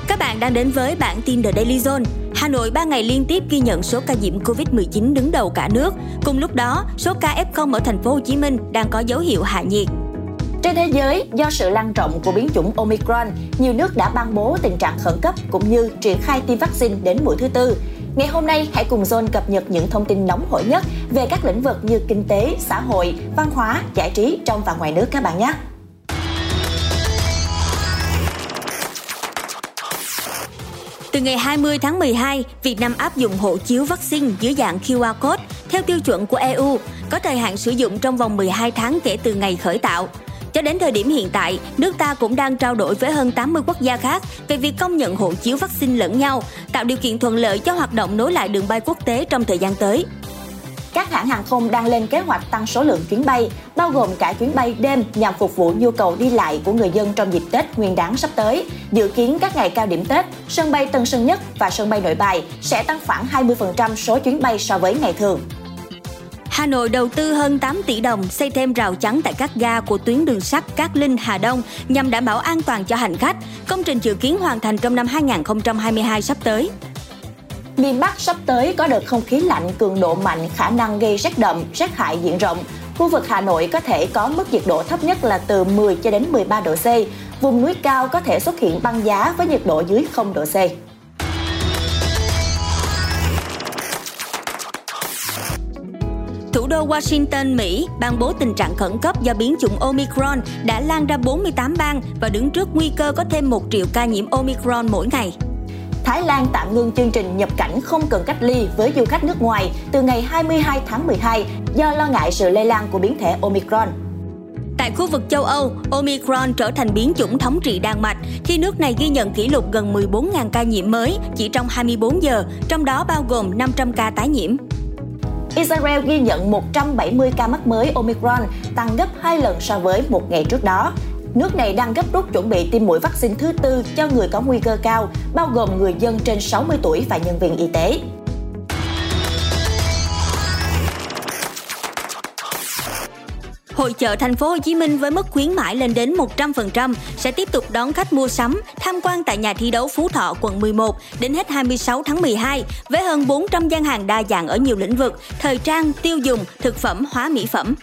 Speaker 19: Các bạn
Speaker 1: đang đến với bản tin The Daily Zone Hà Nội 3 ngày liên tiếp ghi nhận số ca nhiễm Covid-19 đứng đầu cả nước. Cùng lúc đó, số ca F0 ở thành phố Hồ Chí Minh đang có dấu hiệu hạ nhiệt.
Speaker 20: Trên thế giới, do sự lan rộng của biến chủng Omicron, nhiều nước đã ban bố tình trạng khẩn cấp cũng như triển khai tiêm vaccine đến mũi thứ tư. Ngày hôm nay, hãy cùng Zone cập nhật những thông tin nóng hổi nhất về các lĩnh vực như kinh tế, xã hội, văn hóa, giải trí trong và ngoài nước các bạn nhé.
Speaker 1: Từ ngày 20 tháng 12, Việt Nam áp dụng hộ chiếu vaccine dưới dạng QR code theo tiêu chuẩn của EU, có thời hạn sử dụng trong vòng 12 tháng kể từ ngày khởi tạo. Cho đến thời điểm hiện tại, nước ta cũng đang trao đổi với hơn 80 quốc gia khác về việc công nhận hộ chiếu vaccine lẫn nhau, tạo điều kiện thuận lợi cho hoạt động nối lại đường bay quốc tế trong thời gian tới.
Speaker 20: Các hãng hàng không đang lên kế hoạch tăng số lượng chuyến bay, bao gồm cả chuyến bay đêm nhằm phục vụ nhu cầu đi lại của người dân trong dịp Tết Nguyên đán sắp tới. Dự kiến các ngày cao điểm Tết, sân bay Tân Sơn Nhất và sân bay Nội Bài sẽ tăng khoảng 20% số chuyến bay so với ngày thường.
Speaker 1: Hà Nội đầu tư hơn 8 tỷ đồng xây thêm rào chắn tại các ga của tuyến đường sắt Cát Linh Hà Đông nhằm đảm bảo an toàn cho hành khách. Công trình dự kiến hoàn thành trong năm 2022 sắp tới.
Speaker 20: Miền Bắc sắp tới có đợt không khí lạnh cường độ mạnh khả năng gây rét đậm, rét hại diện rộng. Khu vực Hà Nội có thể có mức nhiệt độ thấp nhất là từ 10 cho đến 13 độ C. Vùng núi cao có thể xuất hiện băng giá với nhiệt độ dưới 0 độ C.
Speaker 1: Thủ đô Washington, Mỹ ban bố tình trạng khẩn cấp do biến chủng Omicron đã lan ra 48 bang và đứng trước nguy cơ có thêm 1 triệu ca nhiễm Omicron mỗi ngày.
Speaker 20: Thái Lan tạm ngưng chương trình nhập cảnh không cần cách ly với du khách nước ngoài từ ngày 22 tháng 12 do lo ngại sự lây lan của biến thể Omicron.
Speaker 1: Tại khu vực châu Âu, Omicron trở thành biến chủng thống trị Đan Mạch khi nước này ghi nhận kỷ lục gần 14.000 ca nhiễm mới chỉ trong 24 giờ, trong đó bao gồm 500 ca tái nhiễm.
Speaker 20: Israel ghi nhận 170 ca mắc mới Omicron, tăng gấp 2 lần so với một ngày trước đó. Nước này đang gấp rút chuẩn bị tiêm mũi vaccine thứ tư cho người có nguy cơ cao, bao gồm người dân trên 60 tuổi và nhân viên y tế.
Speaker 1: Hội chợ thành phố Hồ Chí Minh với mức khuyến mãi lên đến 100% sẽ tiếp tục đón khách mua sắm, tham quan tại nhà thi đấu Phú Thọ quận 11 đến hết 26 tháng 12 với hơn 400 gian hàng đa dạng ở nhiều lĩnh vực, thời trang, tiêu dùng, thực phẩm, hóa mỹ phẩm.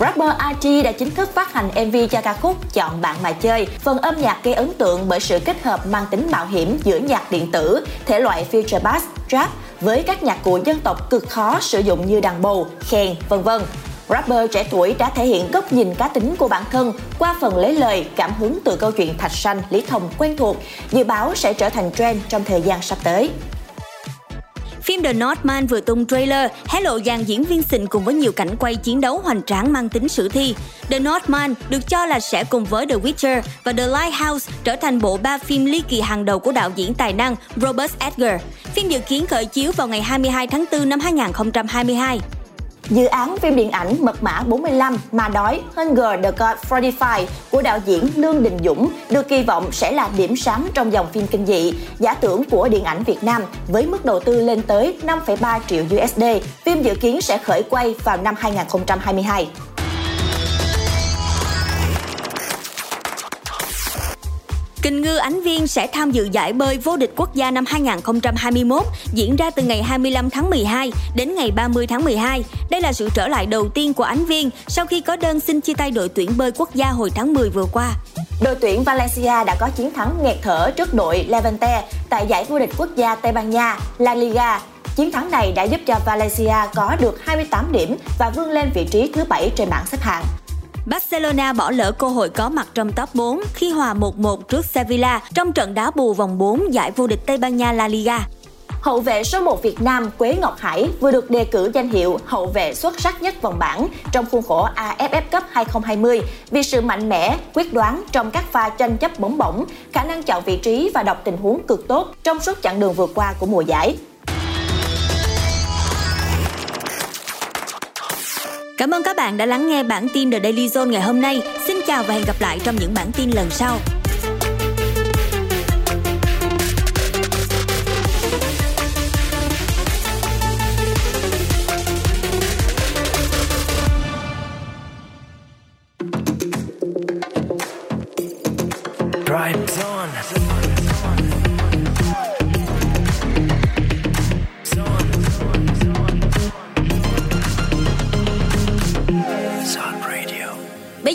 Speaker 20: Rapper Archie đã chính thức phát hành MV cho ca khúc Chọn bạn mà chơi. Phần âm nhạc gây ấn tượng bởi sự kết hợp mang tính mạo hiểm giữa nhạc điện tử, thể loại future bass, trap với các nhạc cụ dân tộc cực khó sử dụng như đàn bầu, khen, vân vân. Rapper trẻ tuổi đã thể hiện góc nhìn cá tính của bản thân qua phần lấy lời cảm hứng từ câu chuyện Thạch Sanh, Lý Thông quen thuộc, dự báo sẽ trở thành trend trong thời gian sắp tới.
Speaker 1: Phim The Northman vừa tung trailer, hé lộ dàn diễn viên xịn cùng với nhiều cảnh quay chiến đấu hoành tráng mang tính sử thi. The Northman được cho là sẽ cùng với The Witcher và The Lighthouse trở thành bộ ba phim ly kỳ hàng đầu của đạo diễn tài năng Robert Edgar. Phim dự kiến khởi chiếu vào ngày 22 tháng 4 năm 2022.
Speaker 20: Dự án phim điện ảnh Mật mã 45 Mà đói Hunger the God 45 của đạo diễn Lương Đình Dũng được kỳ vọng sẽ là điểm sáng trong dòng phim kinh dị, giả tưởng của điện ảnh Việt Nam với mức đầu tư lên tới 5,3 triệu USD. Phim dự kiến sẽ khởi quay vào năm 2022.
Speaker 1: Kình ngư Ánh Viên sẽ tham dự giải bơi vô địch quốc gia năm 2021 diễn ra từ ngày 25 tháng 12 đến ngày 30 tháng 12. Đây là sự trở lại đầu tiên của Ánh Viên sau khi có đơn xin chia tay đội tuyển bơi quốc gia hồi tháng 10 vừa qua.
Speaker 20: Đội tuyển Valencia đã có chiến thắng nghẹt thở trước đội Levante tại giải vô địch quốc gia Tây Ban Nha, La Liga. Chiến thắng này đã giúp cho Valencia có được 28 điểm và vươn lên vị trí thứ 7 trên bảng xếp hạng.
Speaker 1: Barcelona bỏ lỡ cơ hội có mặt trong top 4 khi hòa 1-1 trước Sevilla trong trận đá bù vòng 4 giải vô địch Tây Ban Nha La Liga.
Speaker 20: Hậu vệ số 1 Việt Nam Quế Ngọc Hải vừa được đề cử danh hiệu hậu vệ xuất sắc nhất vòng bảng trong khuôn khổ AFF Cup 2020 vì sự mạnh mẽ, quyết đoán trong các pha tranh chấp bóng bổng, khả năng chọn vị trí và đọc tình huống cực tốt trong suốt chặng đường vừa qua của mùa giải.
Speaker 1: Cảm ơn các bạn đã lắng nghe bản tin The Daily Zone ngày hôm nay. Xin chào và hẹn gặp lại trong những bản tin lần sau.
Speaker 9: Drive zone.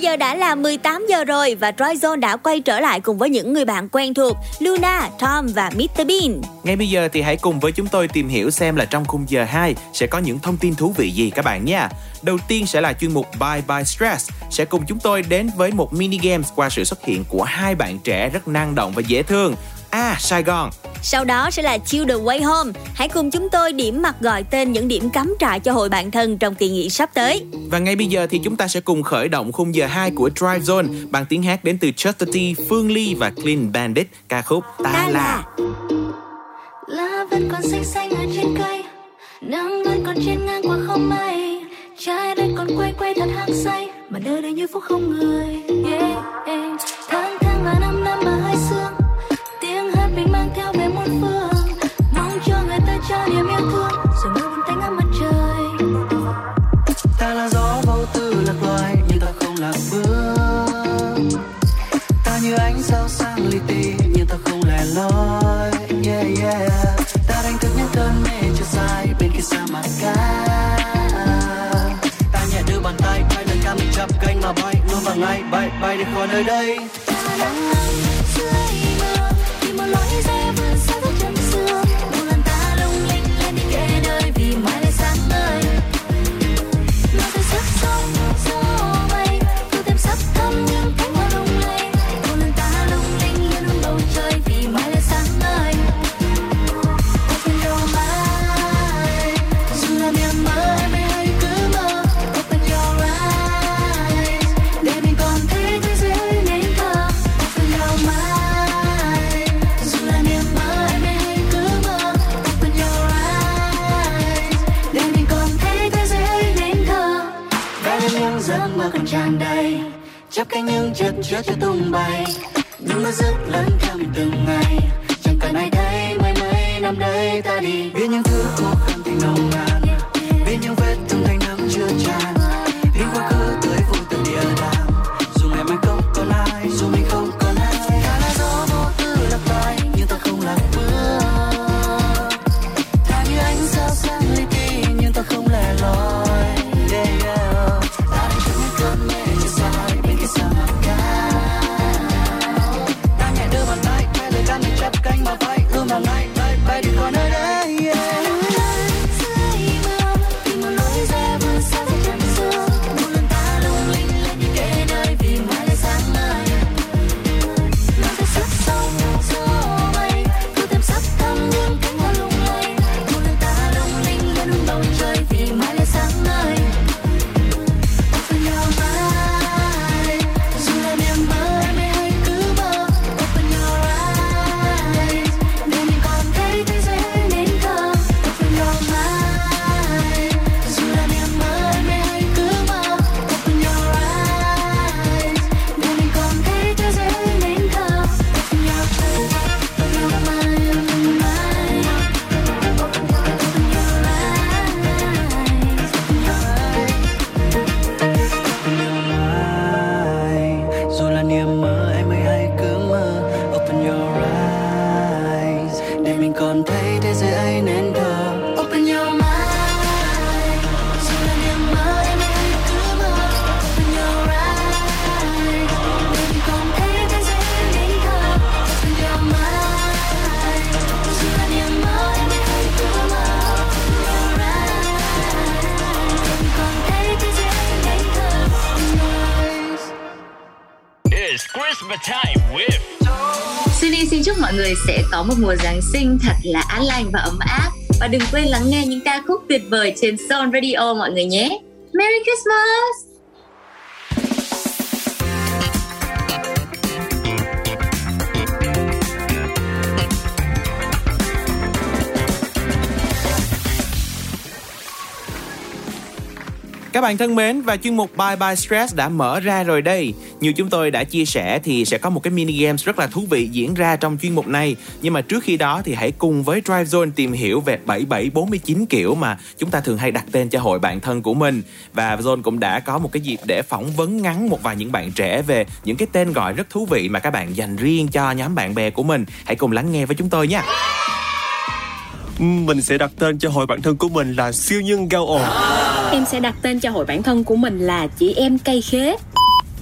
Speaker 1: Giờ đã là 18 giờ rồi và Troy Zone đã quay trở lại cùng với những người bạn quen thuộc Luna, Tom và Mr Bean.
Speaker 2: Ngay bây giờ thì hãy cùng với chúng tôi tìm hiểu xem là trong khung giờ 2 sẽ có những thông tin thú vị gì các bạn nha. Đầu tiên sẽ là chuyên mục Bye Bye Stress sẽ cùng chúng tôi đến với một mini games qua sự xuất hiện của hai bạn trẻ rất năng động và dễ thương. À, Sài Gòn.
Speaker 1: Sau đó sẽ là Chill the Way Home. Hãy cùng chúng tôi điểm mặt gọi tên những điểm cắm trại cho hội bạn thân trong kỳ nghỉ sắp tới.
Speaker 2: Và ngay bây giờ thì chúng ta sẽ cùng khởi động khung giờ 2 của Drive Zone bằng tiếng hát đến từ Chester T, Phương Ly và Clean Bandit ca khúc Ta,
Speaker 1: Ta
Speaker 2: là.
Speaker 1: là.
Speaker 15: lá vẫn còn xanh xanh ở trên cây nắng vẫn còn trên ngang qua không mây trái đất còn quay quay thật hăng say mà nơi đây như phố không người yeah, yeah. tháng tháng và năm mình mang theo về muôn phương. Mong cho người ta cho niềm yêu thương rồi mưa buồn tanh ngắm mặt trời.
Speaker 16: Ta là gió vô tư lạc loài nhưng ta không lạc bước. Ta như ánh sao sang li ti nhưng ta không lẻ loi. Yeah yeah. Ta đánh thức những cơn mê chưa dài bên kia sa mạc ca. Ta nhẹ đưa bàn tay bay lên cao mình chắp cánh mà bay luôn vào ngay bay bay đi khỏi nơi đây tràn đầy chắp cánh những chất chứa cho tung bay. Những mơ giấc lớn thêm từng ngày, chẳng cần ai thấy mấy mấy năm đây ta đi. Biết những thứ khó khăn thì nồng nàn.
Speaker 15: Một
Speaker 21: mùa Giáng sinh thật là an lành và ấm áp và đừng quên lắng nghe những ca khúc tuyệt vời trên Zone Radio mọi người nhé. Merry Christmas!
Speaker 2: Các bạn thân mến, và chuyên mục Bye Bye Stress đã mở ra rồi đây. Như chúng tôi đã chia sẻ thì sẽ có một cái mini games rất là thú vị diễn ra trong chuyên mục này. Nhưng mà trước khi đó thì hãy cùng với Drive Zone tìm hiểu về 7749 kiểu mà chúng ta thường hay đặt tên cho hội bạn thân của mình. Và Zone cũng đã có một cái dịp để phỏng vấn ngắn một vài những bạn trẻ về những cái tên gọi rất thú vị mà các bạn dành riêng cho nhóm bạn bè của mình. Hãy cùng lắng nghe với chúng tôi nha.
Speaker 22: Mình sẽ đặt tên cho hội bạn thân của mình là siêu nhân gao ồn
Speaker 23: Em sẽ đặt tên cho hội bản thân của mình là chị em cây khế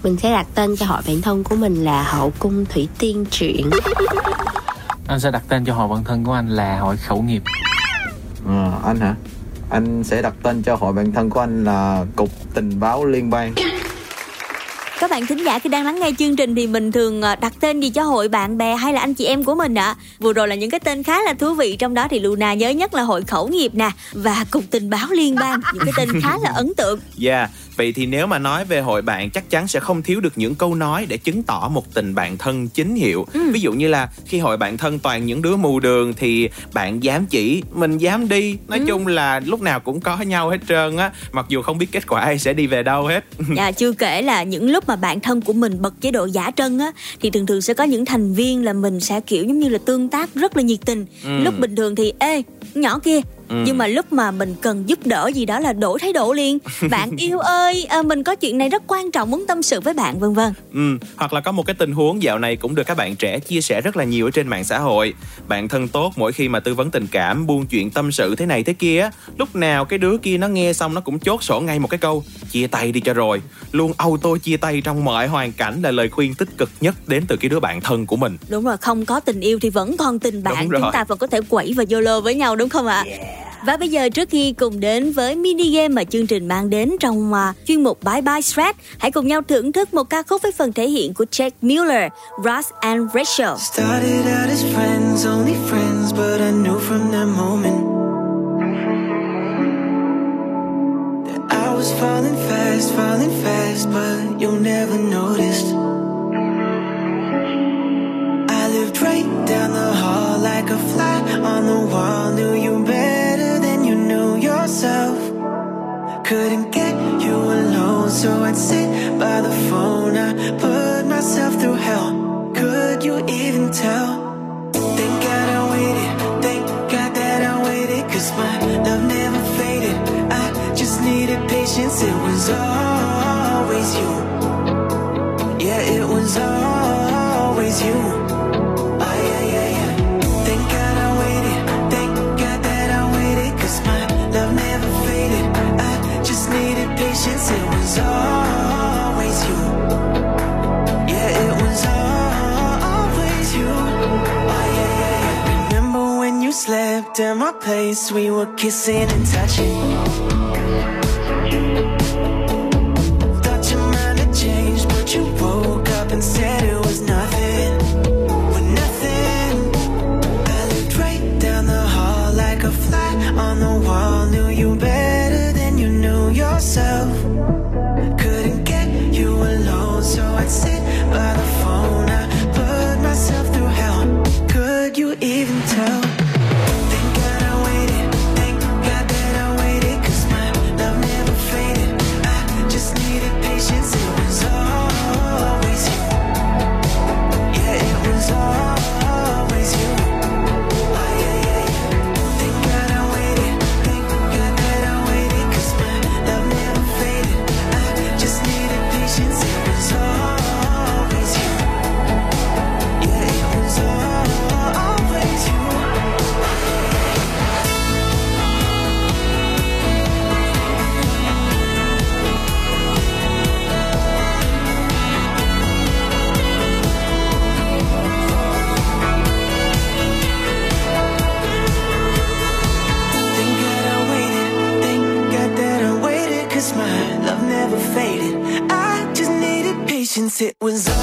Speaker 23: Mình sẽ đặt tên cho hội bạn thân của mình là Hậu Cung Thủy Tiên Truyện
Speaker 24: Anh sẽ đặt tên cho hội bạn thân của anh là hội khẩu nghiệp
Speaker 22: Ờ, anh hả? Anh sẽ đặt tên cho hội bạn thân của anh là Cục Tình báo Liên bang.
Speaker 1: Bạn thính giả khi đang lắng nghe chương trình thì mình thường ờ, đặt tên gì cho hội bạn bè hay là anh chị em của mình ạ? Vừa rồi là những cái tên khá là thú vị trong đó thì Luna nhớ nhất là hội khẩu nghiệp nè và cục tình báo liên bang, những cái tên khá là ấn tượng.
Speaker 2: Yeah, vậy thì nếu mà nói về hội bạn chắc chắn sẽ không thiếu được những câu nói để chứng tỏ một tình bạn thân chính hiệu. Ví dụ như là khi hội bạn thân toàn những đứa mù đường thì bạn dám chỉ, mình dám đi. Nói chung là lúc nào cũng có nhau hết trơn á, mặc dù không biết kết quả ai sẽ đi về đâu hết.
Speaker 1: Dạ, chưa kể là những lúc mà bạn thân của mình bật chế độ giả trân á thì thường thường sẽ có những thành viên là mình sẽ kiểu giống như là tương tác rất là nhiệt tình.
Speaker 2: Ừ.
Speaker 1: Lúc bình thường thì ê nhỏ kia
Speaker 2: Ừ.
Speaker 1: nhưng mà lúc mà mình cần giúp đỡ gì đó là đổi thái độ liền bạn yêu ơi à, mình có chuyện này rất quan trọng muốn tâm sự với bạn vân vân
Speaker 2: Ừ, hoặc là có một cái tình huống dạo này cũng được các bạn trẻ chia sẻ rất là nhiều ở trên mạng xã hội. Bạn thân tốt mỗi khi mà tư vấn tình cảm, buôn chuyện tâm sự thế này thế kia, lúc nào cái đứa kia nó nghe xong nó cũng chốt sổ ngay một cái câu chia tay đi cho rồi. Luôn auto chia tay trong mọi hoàn cảnh là lời khuyên tích cực nhất đến từ cái đứa bạn thân của mình.
Speaker 1: đúng rồi không có tình yêu thì vẫn còn tình bạn chúng ta vẫn có thể quẩy và yolo với nhau đúng không ạ và bây giờ trước khi cùng đến với mini game mà chương trình mang đến trong uh, chuyên mục Bye Bye Strat, hãy cùng nhau thưởng thức một ca khúc với phần thể hiện của Jack Miller, Ross and Rachel.
Speaker 8: Started out as friends, only friends, but I knew from that moment that I was falling fast, falling fast, but you never noticed. I lived right down the hall like a fly on the wall, knew you better yourself. Couldn't get you alone, so I'd sit by the phone. I put myself through hell. Could you even tell? Thank God I waited. Thank God that I waited. Cause my love never faded. I just needed patience. It was always you. Yeah, it was always you. It was always you. Yeah, it was always you. Oh. Remember when you slept at my place? We were kissing and touching. It was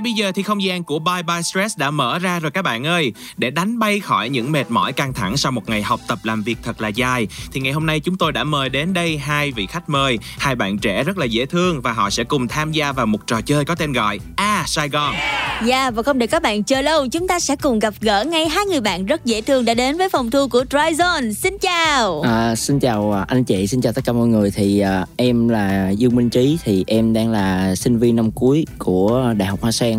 Speaker 2: ngay bây giờ thì không gian của Bye Bye Stress đã mở ra rồi các bạn ơi. Để đánh bay khỏi những mệt mỏi căng thẳng sau một ngày học tập làm việc thật là dài thì ngày hôm nay chúng tôi đã mời đến đây hai vị khách mời, hai bạn trẻ rất là dễ thương và họ sẽ cùng tham gia vào một trò chơi có tên gọi A Sài Gòn.
Speaker 1: Dạ và không để các bạn chờ lâu, chúng ta sẽ cùng gặp gỡ ngay hai người bạn rất dễ thương đã đến với phòng thu của Dry Zone. Xin chào.
Speaker 25: À, xin chào à, anh chị, xin chào tất cả mọi người. Thì à, em là Dương Minh Trí, thì em đang là sinh viên năm cuối của Đại học Hoa Sen,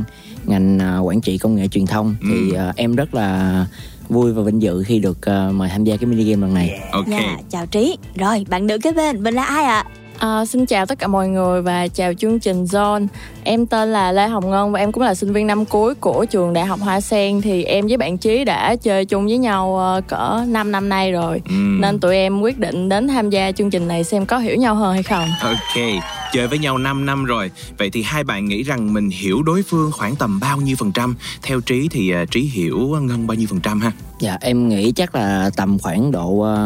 Speaker 25: ngành à, quản trị công nghệ truyền thông. Thì à, em rất là vui và vinh dự khi được à, mời tham gia cái mini game lần này.
Speaker 1: Dạ, chào Trí. Rồi, bạn nữ kế bên, mình là ai ạ?
Speaker 26: À, xin chào tất cả mọi người và chào chương trình Zone. Em tên là Lê Hồng Ngân và em cũng là sinh viên năm cuối của trường Đại học Hoa Sen. Thì em với bạn Trí đã chơi chung với nhau ờ, cỡ 5 năm nay rồi. Nên tụi em quyết định đến tham gia chương trình này xem có hiểu nhau hơn hay không.
Speaker 2: Ok, chơi với nhau 5 năm rồi. Vậy thì hai bạn nghĩ rằng mình hiểu đối phương khoảng tầm bao nhiêu phần trăm? Theo Trí thì à, Trí hiểu Ngân bao nhiêu phần trăm ha?
Speaker 25: Dạ, em nghĩ chắc là tầm khoảng độ à,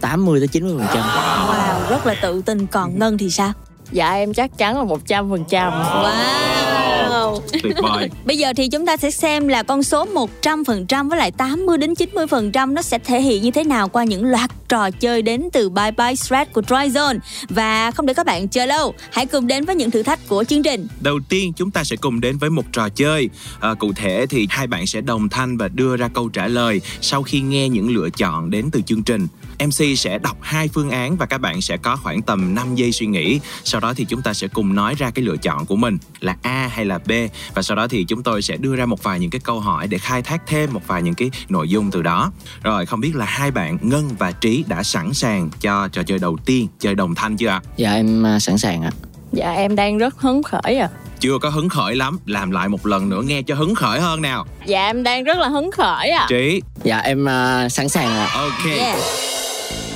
Speaker 25: 80 tới 90 phần trăm.
Speaker 1: Wow, rất là tự tin. Còn Ngân thì sao?
Speaker 26: Dạ em chắc chắn là 100 phần trăm.
Speaker 1: Wow.
Speaker 2: Tuyệt vời.
Speaker 1: Bây giờ thì chúng ta sẽ xem là con số 100% với lại 80 đến 90% nó sẽ thể hiện như thế nào qua những loạt trò chơi đến từ Bye Bye Stress của Dry Zone. Và không để các bạn chờ lâu, hãy cùng đến với những thử thách của chương trình.
Speaker 2: Đầu tiên chúng ta sẽ cùng đến với một trò chơi. À, cụ thể thì hai bạn sẽ đồng thanh và đưa ra câu trả lời sau khi nghe những lựa chọn đến từ chương trình. MC sẽ đọc hai phương án và các bạn sẽ có khoảng tầm 5 giây suy nghĩ. Sau đó thì chúng ta sẽ cùng nói ra cái lựa chọn của mình là A hay là B và sau đó thì chúng tôi sẽ đưa ra một vài những cái câu hỏi để khai thác thêm một vài những cái nội dung từ đó. Rồi không biết là hai bạn Ngân và Trí đã sẵn sàng cho trò chơi đầu tiên chơi đồng thanh chưa ạ?
Speaker 25: Dạ em à, sẵn sàng ạ.
Speaker 26: Dạ em đang rất hứng khởi à.
Speaker 2: Chưa có hứng khởi lắm, làm lại một lần nữa nghe cho hứng khởi hơn nào.
Speaker 26: Dạ em đang rất là hứng khởi à.
Speaker 2: Trí.
Speaker 25: Dạ em à, sẵn sàng ạ.
Speaker 2: Ok.
Speaker 1: Yeah.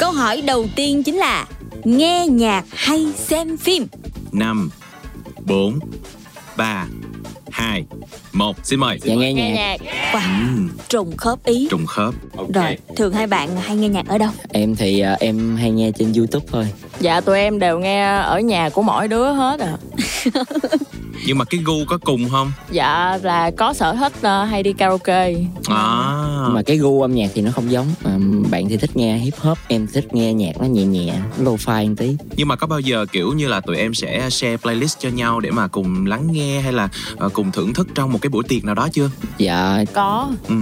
Speaker 1: Câu hỏi đầu tiên chính là, nghe nhạc hay xem phim?
Speaker 2: 5 4 3 2 1 Xin mời.
Speaker 25: Dạ nghe
Speaker 26: Nghe
Speaker 25: nhạc.
Speaker 26: nhạc.
Speaker 1: Wow, trùng khớp ý.
Speaker 2: Trùng khớp.
Speaker 1: Rồi, thường hai bạn hay nghe nhạc ở đâu?
Speaker 25: Em thì à, em hay nghe trên YouTube thôi.
Speaker 26: Dạ tụi em đều nghe ở nhà của mỗi đứa hết à.
Speaker 2: Nhưng mà cái gu có cùng không?
Speaker 26: Dạ là có sở thích ờ, hay đi karaoke.
Speaker 2: À.
Speaker 25: Nhưng mà cái gu âm nhạc thì nó không giống. À, bạn thì thích nghe hip hop, em thích nghe nhạc nó nhẹ nhẹ, lo-fi một tí.
Speaker 2: Nhưng mà có bao giờ kiểu như là tụi em sẽ share playlist cho nhau để mà cùng lắng nghe hay là ờ, cùng thưởng thức trong một cái buổi tiệc nào đó chưa?
Speaker 25: Dạ
Speaker 26: Có.
Speaker 2: Ừ.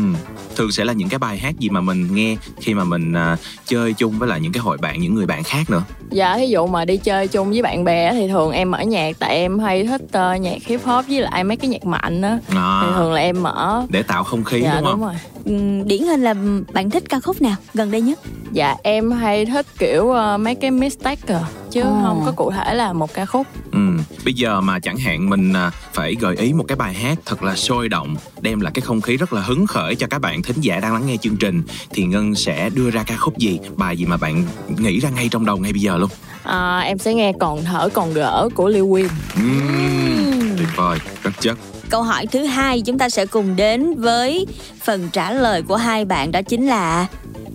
Speaker 2: Thường sẽ là những cái bài hát gì mà mình nghe khi mà mình à, chơi chung với lại những cái hội bạn, những người bạn khác nữa.
Speaker 26: Dạ ví dụ mà đi chơi chung với bạn bè thì thường em mở nhạc tại em hay thích ờ, nhạc hip hop với lại mấy cái nhạc mạnh á.
Speaker 2: À.
Speaker 26: Thì thường là em mở.
Speaker 2: Để tạo không khí
Speaker 26: Dạ
Speaker 2: đúng không?
Speaker 26: đúng rồi.
Speaker 1: Ừm, điển hình là bạn thích ca khúc nào gần đây nhất?
Speaker 26: Dạ em hay thích kiểu ờ, mấy cái mistake à chứ
Speaker 1: Ồ.
Speaker 26: không có cụ thể là một ca khúc.
Speaker 2: Ừ. Bây giờ mà chẳng hạn mình à, phải gợi ý một cái bài hát thật là sôi động, đem lại cái không khí rất là hứng khởi cho các bạn thính giả đang lắng nghe chương trình thì Ngân sẽ đưa ra ca khúc gì, bài gì mà bạn nghĩ ra ngay trong đầu ngay bây giờ luôn.
Speaker 26: À, em sẽ nghe còn thở còn gỡ của Lưu Quyên.
Speaker 2: Ừm, tuyệt vời, rất chất.
Speaker 1: Câu hỏi thứ hai chúng ta sẽ cùng đến với phần trả lời của hai bạn đó chính là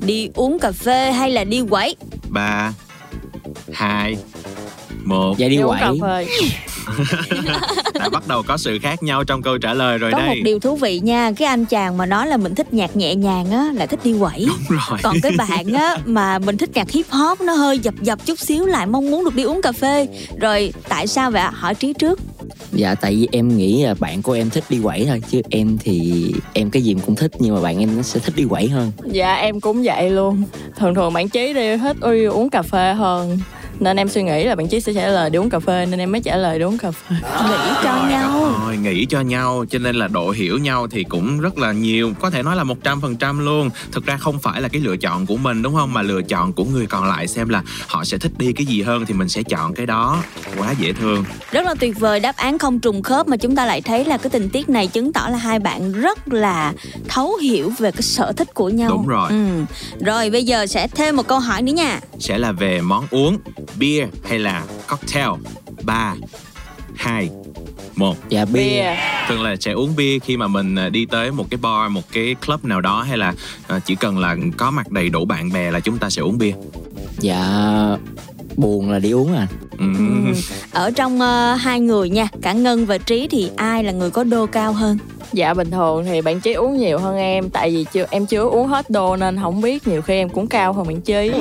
Speaker 1: đi uống cà phê hay là đi quẩy?
Speaker 2: 3 2 1
Speaker 25: Dạ đi
Speaker 26: Đi uống
Speaker 25: quẩy.
Speaker 26: cà phê.
Speaker 2: Đã bắt đầu có sự khác nhau trong câu trả lời rồi
Speaker 1: Có
Speaker 2: đây.
Speaker 1: một điều thú vị nha, cái anh chàng mà nói là mình thích nhạc nhẹ nhàng á là thích đi quẩy.
Speaker 2: Đúng rồi.
Speaker 1: Còn cái bạn á mà mình thích nhạc hip hop nó hơi dập dập chút xíu lại mong muốn được đi uống cà phê. Rồi tại sao vậy ạ? Hỏi trí trước.
Speaker 25: Dạ tại vì em nghĩ là bạn của em thích đi quẩy thôi chứ em thì em cái gì em cũng thích nhưng mà bạn em nó sẽ thích đi quẩy hơn.
Speaker 26: Dạ em cũng vậy luôn. Thường thường bạn Trí đi thích ui uống cà phê hơn. Nên em suy nghĩ là bạn Trí sẽ trả lời đi uống cà phê nên em mới trả lời đi uống cà phê.
Speaker 1: Nghĩ cho nhau.
Speaker 2: Rồi, nghĩ cho nhau cho nên là độ hiểu nhau thì cũng rất là nhiều có thể nói là 100% luôn thực ra không phải là cái lựa chọn của mình đúng không mà lựa chọn của người còn lại xem là họ sẽ thích đi cái gì hơn thì mình sẽ chọn cái đó quá dễ thương
Speaker 1: Rất là tuyệt vời đáp án không trùng khớp mà chúng ta lại thấy là cái tình tiết này chứng tỏ là hai bạn rất là thấu hiểu về cái sở thích của nhau.
Speaker 2: Đúng rồi.
Speaker 1: Ừ. Rồi bây giờ sẽ thêm một câu hỏi nữa nha.
Speaker 2: sẽ là về món uống beer hay là cocktail 3 2 1
Speaker 25: Dạ bia.
Speaker 2: thường là sẽ uống bia khi mà mình à, đi tới một cái bar một cái club nào đó hay là à, chỉ cần là có mặt đầy đủ bạn bè là chúng ta sẽ uống bia
Speaker 25: Dạ buồn là đi uống à.
Speaker 2: ừ. Ừ.
Speaker 1: ở trong ờ, hai người nha cả ngân và trí thì ai là người có đô cao hơn
Speaker 26: Dạ bình thường thì bạn Trí uống nhiều hơn em. Tại vì chưa em chưa uống hết đô nên không biết Nhiều khi em cũng cao hơn bạn Trí.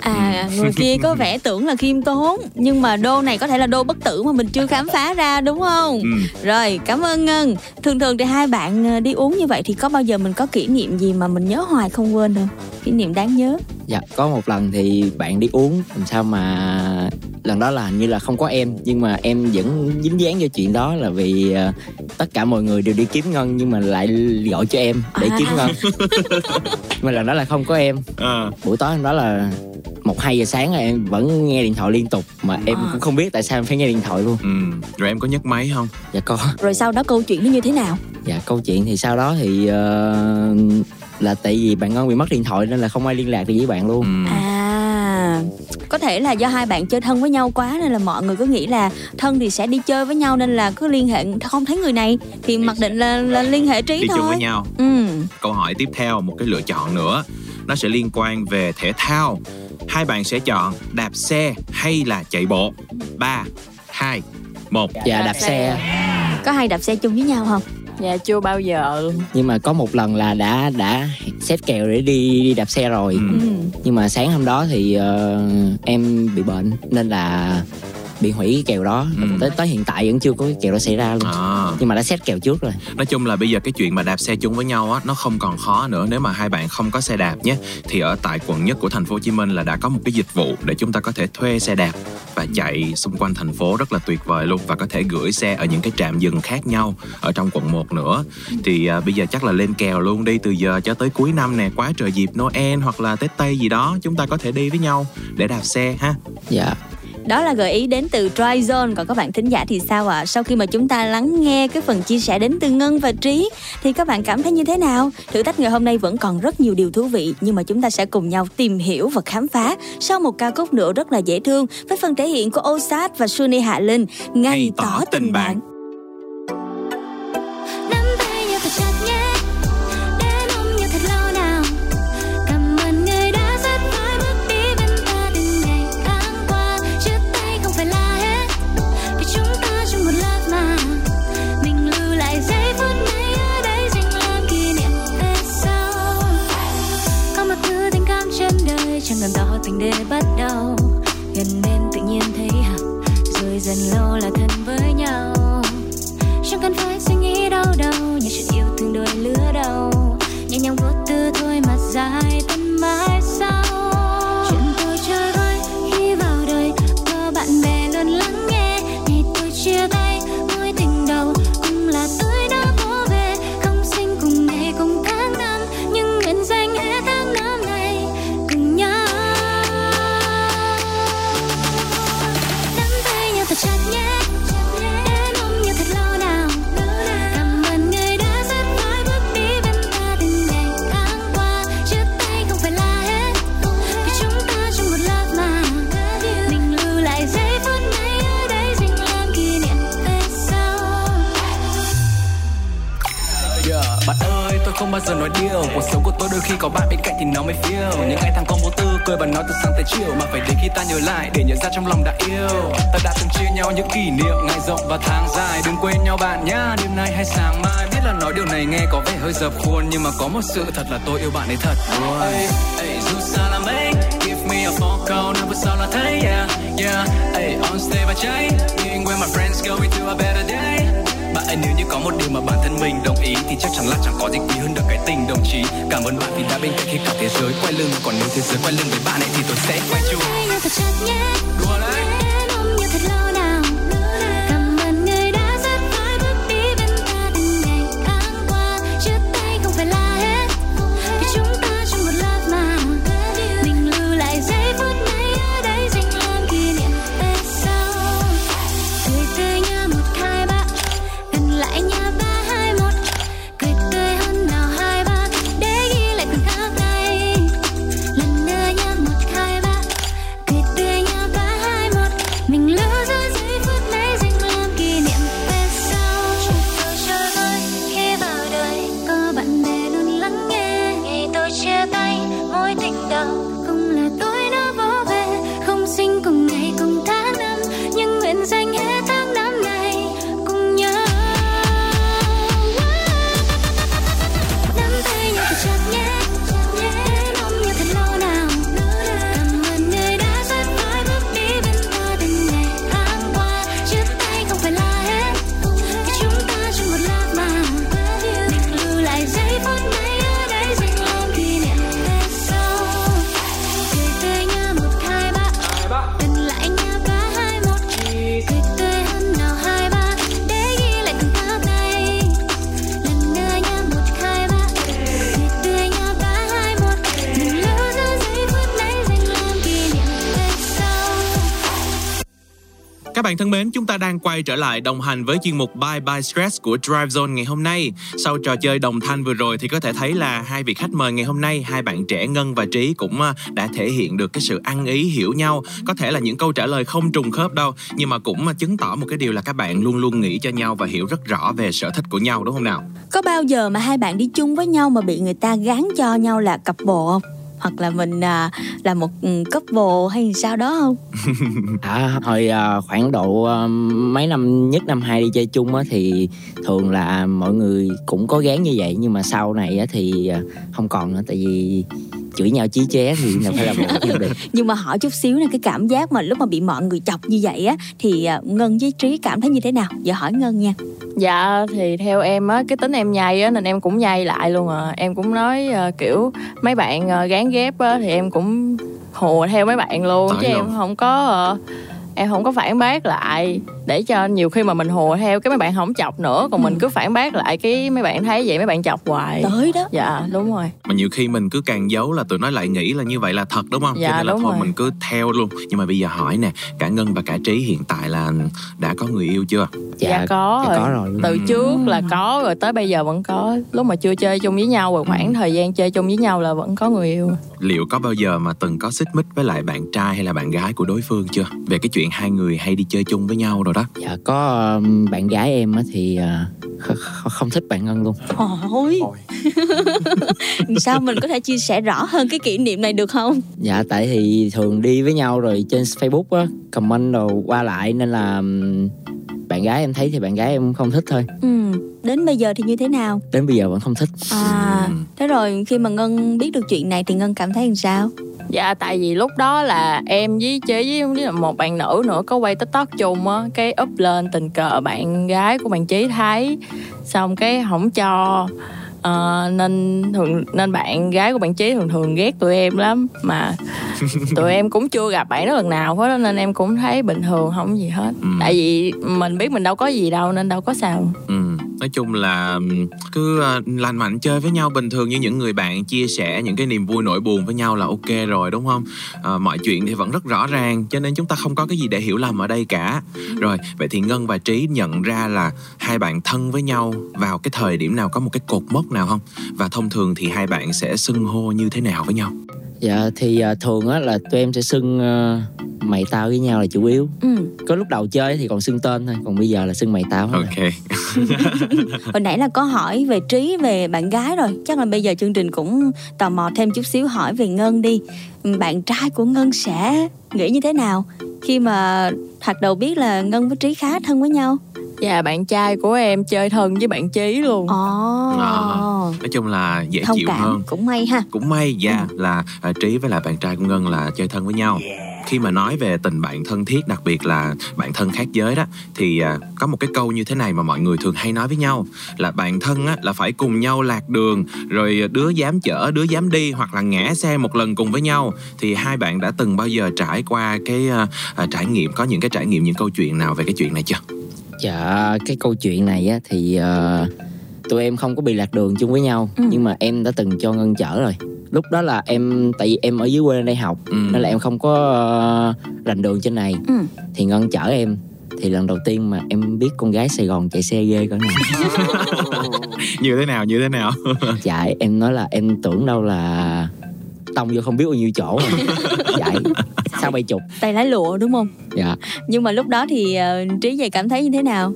Speaker 1: À người kia có vẻ tưởng là khiêm tốn. Nhưng mà đô này có thể là đô bất tử mà mình chưa khám phá ra đúng không?
Speaker 2: Ừ.
Speaker 1: rồi cảm ơn ngân. Thường thường thì hai bạn ờ, đi uống như vậy thì có bao giờ mình có kỷ niệm gì mà mình nhớ hoài không quên không? Kỷ niệm đáng nhớ.
Speaker 25: Dạ, có một lần thì bạn đi uống làm sao mà lần đó là hình như là không có em. Nhưng mà em vẫn dính dáng vô chuyện đó là vì ờ, tất cả mọi người đều đi kiếm ngân nhưng mà lại gọi cho em để
Speaker 1: À.
Speaker 25: kiếm ngân mà lần đó là không có em
Speaker 2: À.
Speaker 25: buổi tối hôm đó là một hai giờ sáng là em vẫn nghe điện thoại liên tục mà em
Speaker 2: À.
Speaker 25: cũng không biết tại sao em phải nghe điện thoại luôn
Speaker 2: ừ. rồi em có nhấc máy không
Speaker 25: dạ có
Speaker 1: rồi sau đó câu chuyện nó như thế nào
Speaker 25: dạ câu chuyện thì sau đó thì ờ, là tại vì bạn ngân bị mất điện thoại nên là không ai liên lạc được với bạn luôn
Speaker 2: Ừ.
Speaker 1: à có thể là do hai bạn chơi thân với nhau quá nên là mọi người cứ nghĩ là thân thì sẽ đi chơi với nhau nên là cứ liên hệ không thấy người này thì mặc định là, là liên hệ trí
Speaker 2: đi
Speaker 1: thôi
Speaker 2: chung với nhau.
Speaker 1: Ừ.
Speaker 2: Câu hỏi tiếp theo một cái lựa chọn nữa. Nó sẽ liên quan về thể thao. Hai bạn sẽ chọn đạp xe hay là chạy bộ? Ba hai một.
Speaker 25: Dạ đạp xe.
Speaker 1: Có hay đạp xe chung với nhau không
Speaker 26: Dạ chưa bao giờ. Luôn
Speaker 25: nhưng mà có một lần là đã đã xét kèo để đi đi đạp xe rồi.
Speaker 1: Ừ.
Speaker 25: nhưng mà sáng hôm đó thì ờ, em bị bệnh nên là bị hủy cái kèo đó. Tới tới hiện tại vẫn chưa có cái kèo đó xảy ra luôn.
Speaker 2: À.
Speaker 25: nhưng mà đã xét kèo trước rồi.
Speaker 2: Nói chung là bây giờ cái chuyện mà đạp xe chung với nhau á nó không còn khó nữa nếu mà hai bạn không có xe đạp nhé. Thì ở tại quận nhất của thành phố Hồ Chí Minh là đã có một cái dịch vụ để chúng ta có thể thuê xe đạp và chạy xung quanh thành phố rất là tuyệt vời luôn và có thể gửi xe ở những cái trạm dừng khác nhau ở trong quận 1 nữa. Thì à, bây giờ chắc là lên kèo luôn đi từ giờ cho tới cuối năm nè quá trời dịp Noel hoặc là Tết Tây gì đó chúng ta có thể đi với nhau để đạp xe ha.
Speaker 25: Dạ
Speaker 1: Đó là gợi ý đến từ Dry Zone Còn các bạn thính giả thì sao ạ? Sau khi mà chúng ta lắng nghe cái phần chia sẻ đến từ Ngân và Trí Thì các bạn cảm thấy như thế nào? Thử thách ngày hôm nay vẫn còn rất nhiều điều thú vị Nhưng mà chúng ta sẽ cùng nhau tìm hiểu và khám phá Sau một ca khúc nữa rất là dễ thương Với phần thể hiện của Osat và Suni Hạ Linh Ngay tỏ tình bạn
Speaker 4: Nắm
Speaker 6: quay
Speaker 2: trở lại đồng hành với chuyên mục Bye Bye Stress của Drive Zone ngày hôm nay. Sau trò chơi đồng thanh vừa rồi thì có thể thấy là hai vị khách mời ngày hôm nay, hai bạn trẻ Ngân và Trí cũng à, đã thể hiện được cái sự ăn ý hiểu nhau. Có thể là những câu trả lời không trùng khớp đâu, nhưng mà cũng à, chứng tỏ một cái điều là các bạn luôn luôn nghĩ cho nhau và hiểu rất rõ về sở thích của nhau đúng không nào?
Speaker 1: Có bao giờ mà hai bạn đi chung với nhau mà bị người ta gán cho nhau là cặp bồ không? Hoặc là mình à, là một ừ, couple hay sao đó không?
Speaker 25: À, hồi à, khoảng độ à, mấy năm nhất năm hai đi chơi chung á thì thường là mọi người cũng có gán như vậy nhưng mà sau này á thì à, không còn nữa tại vì chửi nhau chí ché thì nào phải là bộ phim được
Speaker 1: Nhưng mà hỏi chút xíu nè cái cảm giác mà lúc mà bị mọi người chọc như vậy á thì à, Ngân với Trí cảm thấy như thế nào? Giờ hỏi Ngân nha.
Speaker 26: Dạ thì theo em á cái tính em nhây á nên em cũng nhây lại luôn à. Em cũng nói ờ, kiểu mấy bạn ờ, gán ghép á thì em cũng hùa theo mấy bạn luôn
Speaker 2: Tới
Speaker 26: chứ em
Speaker 2: luôn.
Speaker 26: không có ờ, em không có phản bác lại để cho nhiều khi mà mình hùa theo cái mấy bạn không chọc nữa còn mình cứ phản bác lại cái mấy bạn thấy vậy mấy bạn chọc hoài
Speaker 1: Tới đó.
Speaker 26: dạ đúng rồi
Speaker 2: Mà nhiều khi mình cứ càng giấu là tụi nó lại nghĩ là như vậy là thật đúng không?
Speaker 26: Dạ,
Speaker 2: Cho nên là
Speaker 26: đúng
Speaker 2: thôi
Speaker 26: rồi.
Speaker 2: mình cứ theo luôn. Nhưng mà bây giờ hỏi nè, cả Ngân và cả Trí hiện tại là đã có người yêu chưa?
Speaker 26: dạ, có,
Speaker 25: dạ
Speaker 26: rồi.
Speaker 25: có rồi
Speaker 26: từ trước là có rồi tới bây giờ vẫn có lúc mà chưa chơi chung với nhau rồi khoảng thời gian chơi chung với nhau là vẫn có người yêu
Speaker 2: liệu có bao giờ mà từng có xích mích với lại bạn trai hay là bạn gái của đối phương chưa về cái chuyện hai người hay đi chơi chung với nhau rồi đó
Speaker 25: dạ có um, bạn gái em á thì kh- kh- không thích bạn ngân luôn
Speaker 1: Ôi. sao mình có thể chia sẻ rõ hơn cái kỷ niệm này được không?
Speaker 25: dạ tại thì thường đi với nhau rồi trên facebook á comment đồ qua lại nên là um, bạn gái em thấy thì bạn gái em không thích thôi
Speaker 1: Ừ, đến bây giờ thì như thế nào?
Speaker 25: đến bây giờ vẫn không thích
Speaker 1: À, thế rồi khi mà Ngân biết được chuyện này thì Ngân cảm thấy làm sao?
Speaker 26: Dạ tại vì lúc đó là em với chế với, với một bạn nữ nữa có quay tiktok chung á Cái up lên tình cờ bạn gái của bạn Trí thấy Xong cái không cho Ờ, nên thường nên bạn gái của bạn Trí thường thường ghét tụi em lắm. Mà tụi em cũng chưa gặp bạn đó lần nào hết nên em cũng thấy bình thường không gì hết. Tại vì mình biết mình đâu có gì đâu nên đâu có sao.
Speaker 2: Ừ nói chung là cứ ờ, lành mạnh chơi với nhau. Bình thường như những người bạn chia sẻ những cái niềm vui nỗi buồn với nhau là ok rồi đúng không? Ờ, mọi chuyện thì vẫn rất rõ ràng cho nên chúng ta không có cái gì để hiểu lầm ở đây cả. Rồi vậy thì ngân và trí nhận ra là hai bạn thân với nhau vào cái thời điểm nào có một cái cột mốc nào không? Và thông thường thì hai bạn sẽ xưng hô như thế nào với nhau?
Speaker 25: Dạ thì à, thường á là tụi em sẽ xưng à, mày tao với nhau là chủ yếu.
Speaker 1: Ừ.
Speaker 25: có lúc đầu chơi thì còn xưng tên thôi còn bây giờ là xưng mày tao
Speaker 2: ok
Speaker 1: Hồi nãy là có hỏi về Trí về bạn gái rồi. Chắc là bây giờ chương trình cũng tò mò thêm chút xíu hỏi về Ngân đi. Bạn trai của Ngân sẽ nghĩ như thế nào? Khi mà thoạt đầu biết là Ngân với Trí khá thân với nhau.
Speaker 26: Dạ bạn trai của em chơi thân với bạn Trí luôn.
Speaker 1: Ồ.
Speaker 2: Ờ, nói chung là dễ
Speaker 1: Thông
Speaker 2: chịu
Speaker 1: cảm
Speaker 2: hơn.
Speaker 1: cũng may ha.
Speaker 2: Cũng may dạ là à, trí với lại bạn trai của ngân là chơi thân với nhau khi mà nói về tình bạn thân thiết đặc biệt là bạn thân khác giới đó thì à, có một cái câu như thế này mà mọi người thường hay nói với nhau là bạn thân á, là phải cùng nhau lạc đường rồi đứa dám chở đứa dám đi hoặc là ngã xe một lần cùng với nhau. Thì hai bạn đã từng bao giờ trải qua cái à, à, trải nghiệm có những cái trải nghiệm những câu chuyện nào về cái chuyện này chưa?
Speaker 25: Dạ cái câu chuyện này á thì à, tụi em không có bị lạc đường chung với nhau nhưng mà em đã từng cho ngân chở rồi lúc đó là em tại vì em ở dưới quê lên đây học nên là em không có ờ, rành đường trên này.
Speaker 1: Ừ.
Speaker 25: thì ngân chở em. Thì lần đầu tiên mà em biết con gái Sài Gòn chạy xe ghê cỡ này
Speaker 2: như thế nào như thế nào?
Speaker 25: Dạ em nói là em tưởng đâu là tông vô không biết bao nhiêu chỗ rồi chạy sao bay chục.
Speaker 1: Tay lái lụa đúng không?
Speaker 25: Dạ.
Speaker 1: Nhưng mà lúc đó thì ờ, Trí vậy cảm thấy như thế nào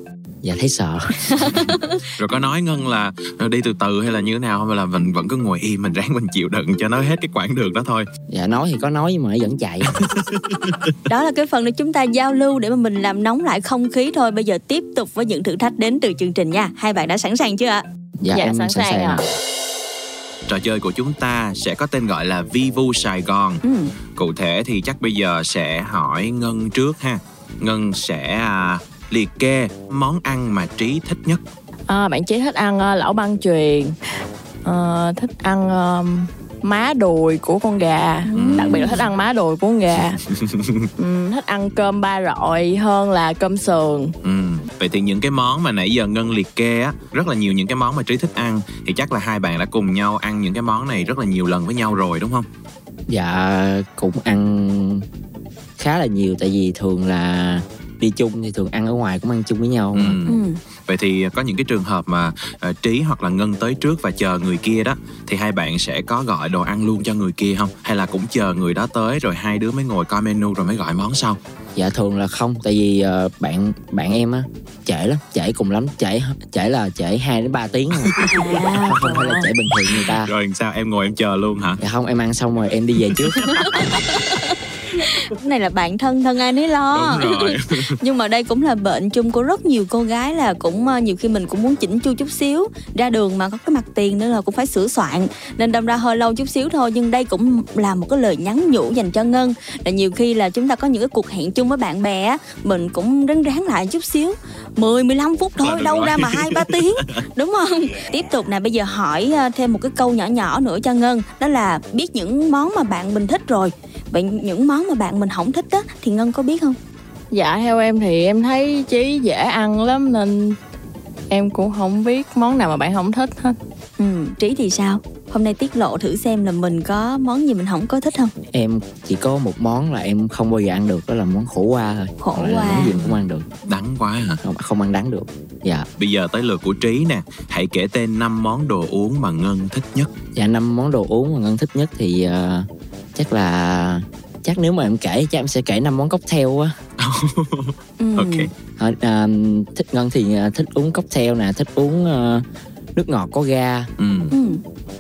Speaker 25: dạ thấy sợ
Speaker 2: rồi có nói ngân là ờ, đi từ từ hay là như thế nào không hay là mình vẫn cứ ngồi im mình ráng mình chịu đựng cho nó hết cái quãng đường đó thôi
Speaker 25: dạ nói thì có nói nhưng mà nó vẫn chạy
Speaker 1: Đó là cái phần để chúng ta giao lưu để mà mình làm nóng lại không khí thôi Bây giờ tiếp tục với những thử thách đến từ chương trình nha Hai bạn đã sẵn sàng chưa ạ?
Speaker 25: dạ, em sẵn sàng ạ
Speaker 2: Trò chơi của chúng ta sẽ có tên gọi là Vivu Sài Gòn.
Speaker 1: Ừ.
Speaker 2: Cụ thể thì chắc bây giờ sẽ hỏi Ngân trước ha. Ngân sẽ à, liệt kê món ăn mà Trí thích nhất.
Speaker 26: À, bạn Trí thích ăn ờ, lẩu băng truyền Ờ, thích ăn ờ, má đùi của con gà đặc biệt là thích ăn má đùi của con gà Ừm, thích ăn cơm ba rọi hơn là cơm sườn
Speaker 2: Ừ. Vậy thì những cái món mà nãy giờ Ngân liệt kê á, rất là nhiều những cái món mà Trí thích ăn thì chắc là hai bạn đã cùng nhau ăn những cái món này rất là nhiều lần với nhau rồi đúng không?
Speaker 25: dạ cũng ăn khá là nhiều tại vì thường là đi chung thì thường ăn ở ngoài cũng ăn chung với nhau mà.
Speaker 2: Ừ. Vậy thì có những cái trường hợp mà ờ, Trí hoặc là Ngân tới trước và chờ người kia đó thì hai bạn sẽ có gọi đồ ăn luôn cho người kia không? Hay là cũng chờ người đó tới rồi hai đứa mới ngồi coi menu rồi mới gọi món sau?
Speaker 25: dạ thường là không tại vì ờ, bạn bạn em á trễ lắm trễ cùng lắm trễ trễ là trễ 2 đến 3 tiếng rồi. không, phải là trễ bình thường người ta
Speaker 2: Rồi sao em ngồi em chờ luôn hả?
Speaker 25: dạ không em ăn xong rồi em đi về trước
Speaker 1: này là bạn thân thân ai nấy lo. Nhưng mà đây cũng là bệnh chung của rất nhiều cô gái là cũng ờ, nhiều khi mình cũng muốn chỉnh chu chút xíu ra đường mà có cái mặt tiền nữa là cũng phải sửa soạn. Nên đâm ra hơi lâu chút xíu thôi nhưng đây cũng là một cái lời nhắn nhủ dành cho ngân là nhiều khi là chúng ta có những cái cuộc hẹn chung với bạn bè á, mình cũng ráng ráng lại chút xíu. 10 15 phút thôi đâu
Speaker 27: rồi.
Speaker 1: ra mà hai ba tiếng đúng không? Tiếp tục nè bây giờ hỏi ờ, thêm một cái câu nhỏ nhỏ nữa cho ngân đó là biết những món mà bạn mình thích rồi vậy những món mà bạn mình không thích á thì ngân có biết không
Speaker 26: Dạ theo em thì em thấy Chí dễ ăn lắm nên em cũng không biết món nào mà bạn không thích hết.
Speaker 1: Ừ, Trí thì sao? Hôm nay tiết lộ thử xem là mình có món gì mình không có thích không?
Speaker 25: em chỉ có một món là em không bao giờ ăn được đó là món khổ qua thôi
Speaker 1: Khổ
Speaker 25: Còn
Speaker 1: qua.
Speaker 25: món gì cũng ăn được
Speaker 2: Đắng quá hả?
Speaker 25: không, không ăn đắng được dạ
Speaker 2: Bây giờ tới lượt của Trí nè Hãy kể tên 5 món đồ uống mà Ngân thích nhất
Speaker 25: dạ năm món đồ uống mà ngân thích nhất thì ờ, chắc là chắc nếu mà em kể chắc em sẽ kể năm món cocktail á
Speaker 2: Ok.
Speaker 25: Ờ, à, thích ngân thì à, thích uống cocktail nè thích uống ờ, nước ngọt có ga.
Speaker 2: Ừ.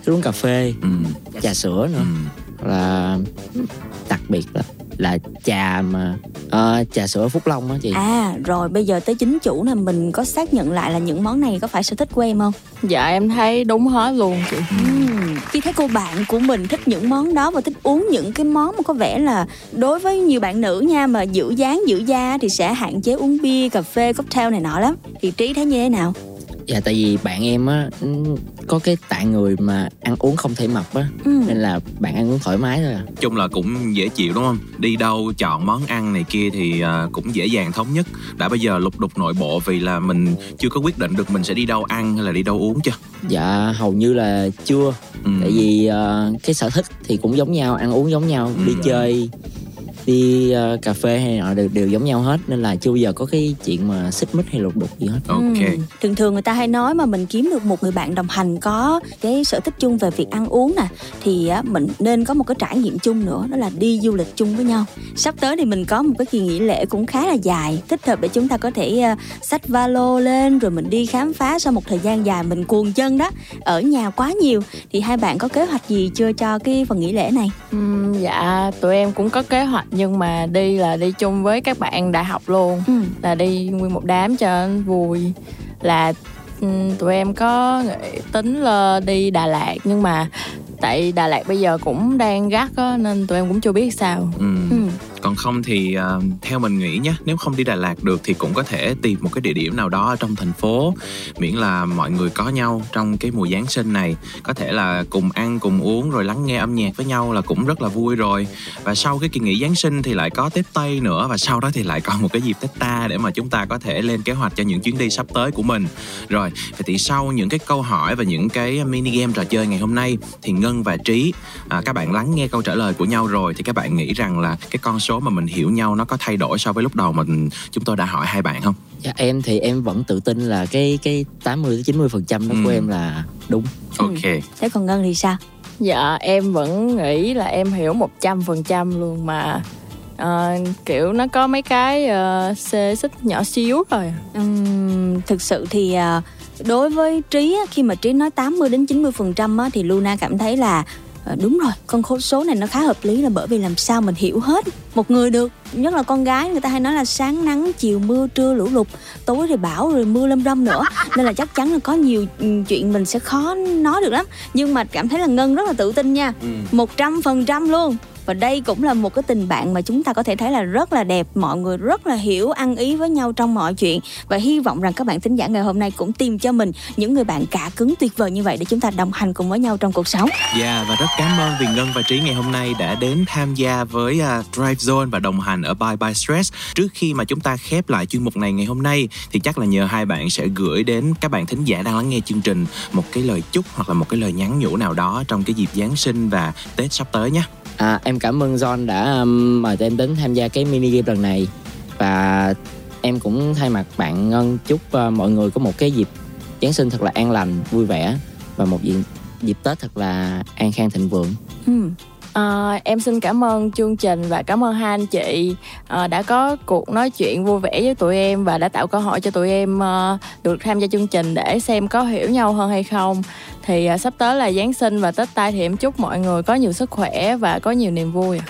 Speaker 25: thích uống cà phê
Speaker 2: ừ.
Speaker 25: trà sữa nữa. Là đặc biệt là là trà mà ờ, trà sữa phúc long á chị
Speaker 1: À rồi bây giờ tới chính chủ nè mình có xác nhận lại là những món này có phải sở thích của em không?
Speaker 26: Dạ em thấy đúng hết luôn chị.
Speaker 1: Khi thấy cô bạn của mình thích những món đó và thích uống những cái món mà có vẻ là đối với nhiều bạn nữ nha mà giữ dáng giữ da thì sẽ hạn chế uống bia, cà phê, cocktail này nọ lắm. Thì Trí thấy như thế nào?
Speaker 25: Dạ tại vì bạn em á ừ, có cái tạng người mà ăn uống không thể mập á
Speaker 1: Ừ.
Speaker 25: nên là bạn ăn uống thoải mái thôi à
Speaker 2: chung là cũng dễ chịu đúng không đi đâu chọn món ăn này kia thì à, cũng dễ dàng thống nhất đã bây giờ lục đục nội bộ vì là mình chưa có quyết định được mình sẽ đi đâu ăn hay là đi đâu uống chưa
Speaker 25: dạ hầu như là chưa
Speaker 2: Ừ.
Speaker 25: tại vì ờ, cái sở thích thì cũng giống nhau ăn uống giống nhau đi
Speaker 2: Ừ.
Speaker 25: chơi đi ờ, cà phê hay nọ đều, đều giống nhau hết nên là chưa bao giờ có cái chuyện mà xích mích hay lục đục gì hết
Speaker 1: Ừ. Thường thường người ta hay nói mà mình kiếm được một người bạn đồng hành có cái sở thích chung về việc ăn uống nè thì á, mình nên có một cái trải nghiệm chung nữa đó là đi du lịch chung với nhau. Sắp tới thì mình có một cái kỳ nghỉ lễ cũng khá là dài, thích hợp để chúng ta có thể xách valo lên rồi mình đi khám phá sau một thời gian dài mình cuồng chân đó ở nhà quá nhiều thì hai bạn có kế hoạch gì chưa cho cái phần nghỉ lễ này?
Speaker 26: Ừm, dạ tụi em cũng có kế hoạch nhưng mà đi là đi chung với các bạn đại học luôn
Speaker 1: Ừ.
Speaker 26: là đi nguyên một đám cho vui là ừm, tụi em có nghĩ- tính là đi Đà Lạt nhưng mà tại Đà Lạt bây giờ cũng đang gắt á nên tụi em cũng chưa biết sao
Speaker 2: Ừ còn không thì uh, theo mình nghĩ nhé nếu không đi Đà Lạt được thì cũng có thể tìm một cái địa điểm nào đó ở trong thành phố. Miễn là mọi người có nhau trong cái mùa Giáng sinh này. Có thể là cùng ăn cùng uống rồi lắng nghe âm nhạc với nhau là cũng rất là vui rồi. Và sau cái kỳ nghỉ Giáng sinh thì lại có Tết Tây nữa và sau đó thì lại còn một cái dịp Tết ta để mà chúng ta có thể lên kế hoạch cho những chuyến đi sắp tới của mình. Rồi vậy thì sau những cái câu hỏi và những cái mini game trò chơi ngày hôm nay thì Ngân và Trí à, các bạn lắng nghe câu trả lời của nhau rồi thì các bạn nghĩ rằng là cái con số mà mình hiểu nhau nó có thay đổi so với lúc đầu mà chúng tôi đã hỏi hai bạn không?
Speaker 25: dạ em thì em vẫn tự tin là cái cái 80 tới 90 phần trăm đó của
Speaker 2: Ừ.
Speaker 25: em là đúng
Speaker 2: Ok.
Speaker 1: Thế còn Ngân thì sao?
Speaker 26: Dạ em vẫn nghĩ là em hiểu một trăm phần trăm luôn mà ờ, kiểu nó có mấy cái uh, xê xích nhỏ xíu rồi
Speaker 1: Ừm, thực sự thì à, đối với Trí khi mà Trí nói 80 đến 90 phần trăm thì Luna cảm thấy là à, đúng rồi con số này nó khá hợp lý là bởi vì làm sao mình hiểu hết một người được. Nhất là con gái người ta hay nói là sáng nắng chiều mưa trưa lũ lụt tối thì bão rồi mưa lâm râm nữa. Nên là chắc chắn là có nhiều ừ, chuyện mình sẽ khó nói được lắm. Nhưng mà cảm thấy là ngân rất là tự tin nha. Một trăm phần trăm luôn và đây cũng là một cái tình bạn mà chúng ta có thể thấy là rất là đẹp mọi người rất là hiểu ăn ý với nhau trong mọi chuyện và hy vọng rằng các bạn thính giả ngày hôm nay cũng tìm cho mình những người bạn cả cứng tuyệt vời như vậy để chúng ta đồng hành cùng với nhau trong cuộc sống
Speaker 2: Dạ và rất cảm ơn vì Ngân và Trí ngày hôm nay đã đến tham gia với à, Drive Zone và đồng hành ở Bye Bye Stress. Trước khi mà chúng ta khép lại chuyên mục này ngày hôm nay thì chắc là nhờ hai bạn sẽ gửi đến các bạn thính giả đang lắng nghe chương trình một cái lời chúc hoặc là một cái lời nhắn nhủ nào đó trong cái dịp Giáng sinh và Tết sắp tới nhé.
Speaker 25: À, em cảm ơn John đã um, mời tụi em đến tham gia cái mini game lần này và em cũng thay mặt bạn Ngân chúc ờ, mọi người có một cái dịp Giáng sinh thật là an lành, vui vẻ và một dịp, dịp Tết thật là an khang thịnh vượng.
Speaker 26: Ừ. À, em xin cảm ơn chương trình và cảm ơn hai anh chị à, đã có cuộc nói chuyện vui vẻ với tụi em và đã tạo cơ hội cho tụi em à, được tham gia chương trình để xem có hiểu nhau hơn hay không thì à, sắp tới là Giáng sinh và Tết tai thì em chúc mọi người có nhiều sức khỏe và có nhiều niềm vui.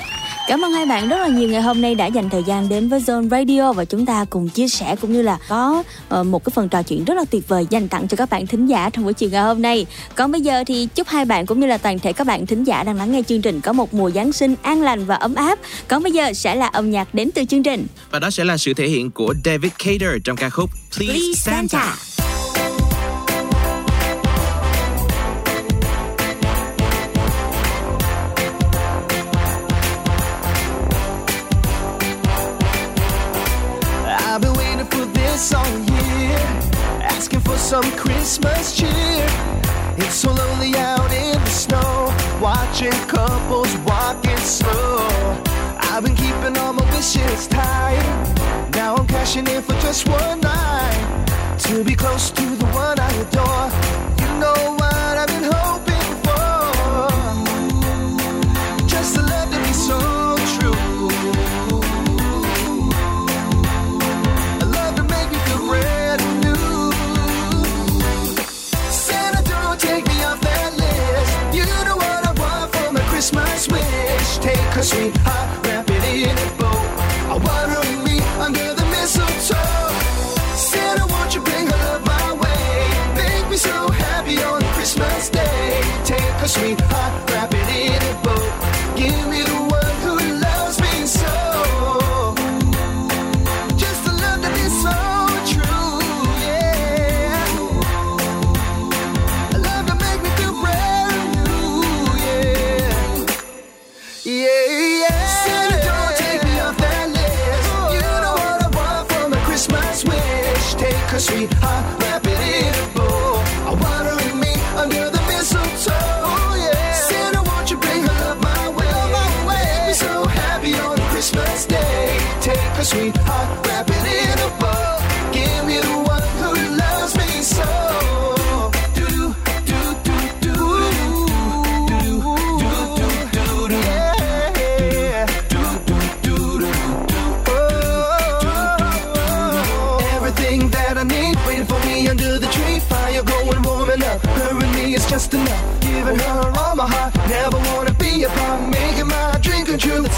Speaker 1: Cảm ơn hai bạn rất là nhiều ngày hôm nay đã dành thời gian đến với Zone Radio và chúng ta cùng chia sẻ cũng như là có uh, một cái phần trò chuyện rất là tuyệt vời dành tặng cho các bạn thính giả trong buổi chiều ngày hôm nay. Còn bây giờ thì chúc hai bạn cũng như là toàn thể các bạn thính giả đang lắng nghe chương trình có một mùa Giáng sinh an lành và ấm áp. Còn bây giờ sẽ là âm nhạc đến từ chương trình.
Speaker 2: Và đó sẽ là sự thể hiện của David Cater trong ca khúc Please,
Speaker 1: Please
Speaker 2: Santa.
Speaker 1: Santa.
Speaker 27: This all year, asking for some Christmas cheer. It's so lonely out in the snow, watching couples walking slow. I've been keeping all my wishes tight. Now I'm cashing in for just one night to be close to the one I adore. You know what my Christmas wish. Take a sweetheart, wrap it in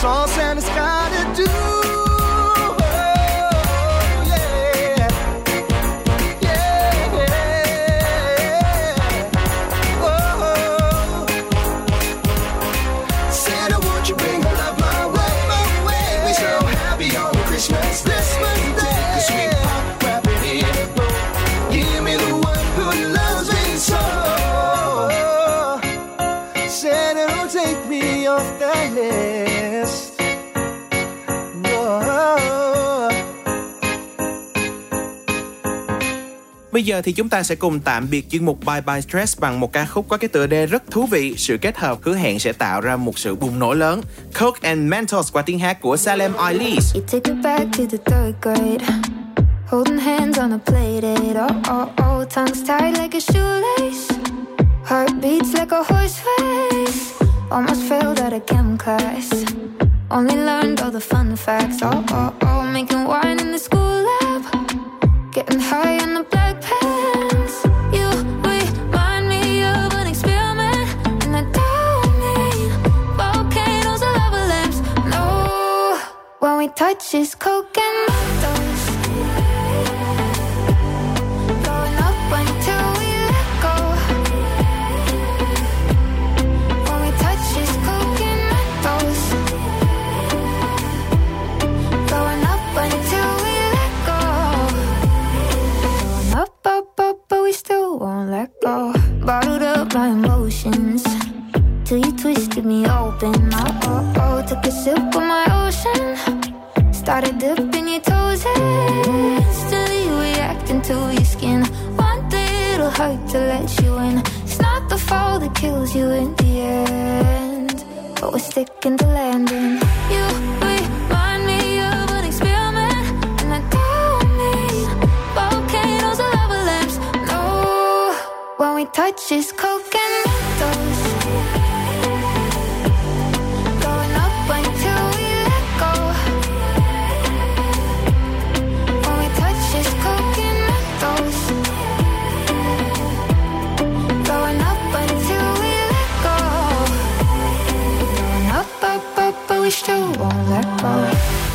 Speaker 27: sauce and the
Speaker 2: sky. Giờ thì chúng ta sẽ cùng tạm biệt chuyên mục Bye Bye Stress bằng một ca khúc có cái tựa đề rất thú vị. Sự kết hợp hứa hẹn sẽ tạo ra một sự bùng nổ lớn. Coke and Mentos qua tiếng hát của Salem Ailis.
Speaker 17: You take me back to the third grade. Holding hands on a play date. Oh, oh, oh. Tongues tied like a shoelace. Heart beats like a horse race. Almost failed at a chem class. Only learned all the fun facts. Oh, oh, oh. Making wine in the school lab. Getting high on the black pants. You remind me of an experiment. And I don't mean volcanoes or lava lamps. No, when we touch is coke still won't let go. Bottled up my emotions till you twisted me open. Oh, oh, oh, took a sip of my ocean. Started dipping your toes in. Instantly reacting to your skin. One little hurt to let you in. It's not the fall that kills you in the end. But we're sticking to landing. You
Speaker 4: is coke and mentos. Going up until we let go. When we touch coke and. Going up until we let go. Going up, up, up, but we still won't let go.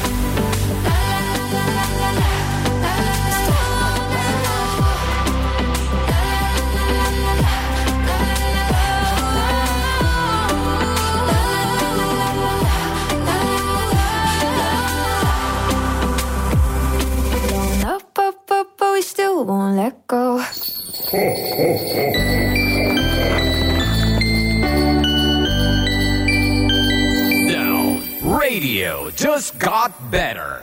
Speaker 9: Got better.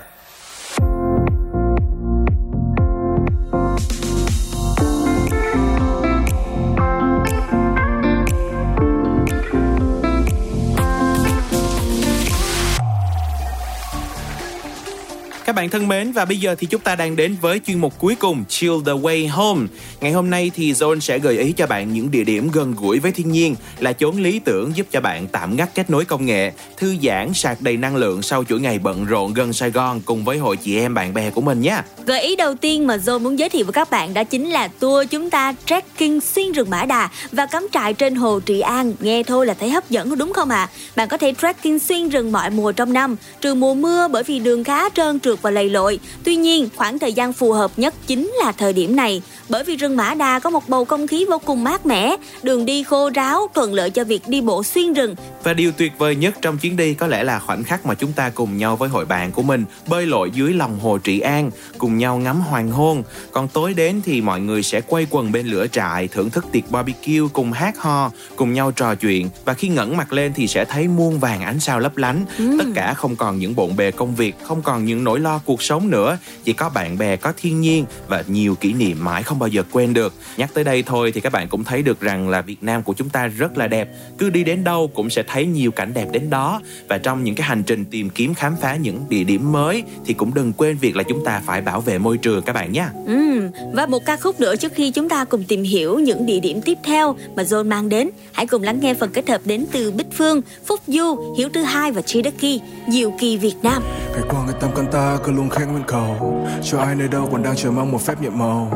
Speaker 2: Thân mến và bây giờ thì chúng ta đang đến với chuyên mục cuối cùng Chill the Way Home. Ngày hôm nay thì Zone sẽ gợi ý cho bạn những địa điểm gần gũi với thiên nhiên là chốn lý tưởng giúp cho bạn tạm ngắt kết nối công nghệ, thư giãn, sạc đầy năng lượng sau chuỗi ngày bận rộn gần Sài Gòn cùng với hội chị em bạn bè của mình nhé.
Speaker 1: Gợi ý đầu tiên mà Zone muốn giới thiệu với các bạn đó chính là tour chúng ta trekking xuyên rừng Mã Đà và cắm trại trên hồ Trị An. Nghe thôi là thấy hấp dẫn đúng không ạ? À? Bạn có thể trekking xuyên rừng mọi mùa trong năm, trừ mùa mưa bởi vì đường khá trơn trượt và lầy lội. Tuy nhiên, khoảng thời gian phù hợp nhất chính là thời điểm này, bởi vì rừng Mã Đà có một bầu không khí vô cùng mát mẻ, đường đi khô ráo, thuận lợi cho việc đi bộ xuyên rừng.
Speaker 2: Và điều tuyệt vời nhất trong chuyến đi có lẽ là khoảnh khắc mà chúng ta cùng nhau với hội bạn của mình bơi lội dưới lòng hồ Trị An, cùng nhau ngắm hoàng hôn. Còn tối đến thì mọi người sẽ quay quần bên lửa trại, thưởng thức tiệc barbecue cùng hát ho, cùng nhau trò chuyện. Và khi ngẩng mặt lên thì sẽ thấy muôn vàng ánh sao lấp lánh. Tất cả không còn những bộn bề công việc, không còn những nỗi lo cuộc sống nữa. Chỉ có bạn bè, có thiên nhiên và nhiều kỷ niệm mãi không bao giờ quên được. Nhắc tới đây thôi thì các bạn cũng thấy được rằng là Việt Nam của chúng ta rất là đẹp. Cứ đi đến đâu cũng sẽ thấy nhiều cảnh đẹp đến đó. Và trong những cái hành trình tìm kiếm khám phá những địa điểm mới thì cũng đừng quên việc là chúng ta phải bảo vệ môi trường các bạn nhé.
Speaker 1: Ừ, và một ca khúc nữa trước khi chúng ta cùng tìm hiểu những địa điểm tiếp theo mà John mang đến. Hãy cùng lắng nghe phần kết hợp đến từ Bích Phương, Phúc Du, Hiếu Thứ Hai và Chi Đất Kỳ, Diệu Kỳ Việt Nam.
Speaker 28: Ngày qua ngày tâm can ta cứ luôn khẽ nguyên cầu Cho ai nơi đâu còn đang chờ mong một phép nhiệm màu.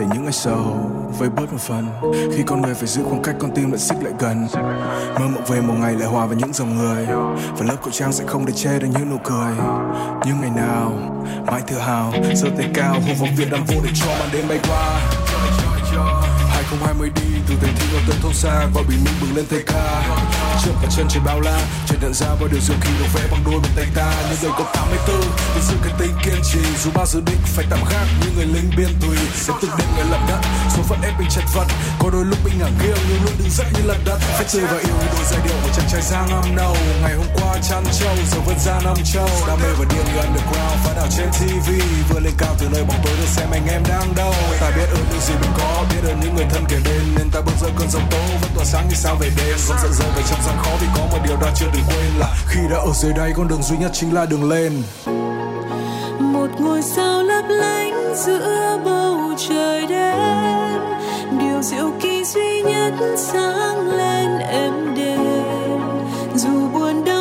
Speaker 28: Để những ngày sầu vơi bớt một phần, Khi con người phải giữ khoảng cách, con tim lại xích lại gần. Mơ mộng về một ngày lại hòa vào những dòng người, Và lớp khẩu trang sẽ không để che được những nụ cười. Nhưng ngày nào, mãi tự hào, giơ tay cao hô vọng việt nam vô để cho màn đêm bay qua. 2020 đi. Từ thành thị ở tận thôn xa và bình minh bừng lên thay ca. Trước cả chân trên bao la, trời nhận ra bao điều diệu kỳ được vẽ bằng đôi bàn tay ta. Những người có 84 vẫn giữ cái tính kiên trì. Dù bao dự định phải tạm gác như người lính biên tùy. Sẽ từng đêm người lập đất số phận ép mình chật vật. Có đôi lúc mình ngả nghiêng, nhưng luôn đứng dậy như lật đất phải chơi và yêu, đôi giai điệu của chàng trai giang năm nâu. Ngày hôm qua chăn trâu giờ vẫn ra năm châu. Đam mê và điên như underground, phá đảo trên tv vừa lên cao từ nơi bóng tối được xem anh em đang đâu. Ta biết ơn những gì mình có, biết ơn những người thân kề bên nên ta bước ra cơn giông tố vẫn tỏa sáng như sao về đêm. Vẫn giận dữ về trong gian khó vì có một điều ta chưa từng quên là khi đã ở dưới đây con đường duy nhất chính là đường lên.
Speaker 16: Một ngôi sao lấp lánh giữa bầu trời đêm, điều diệu kỳ duy nhất sáng lên êm đềm dù buồn đau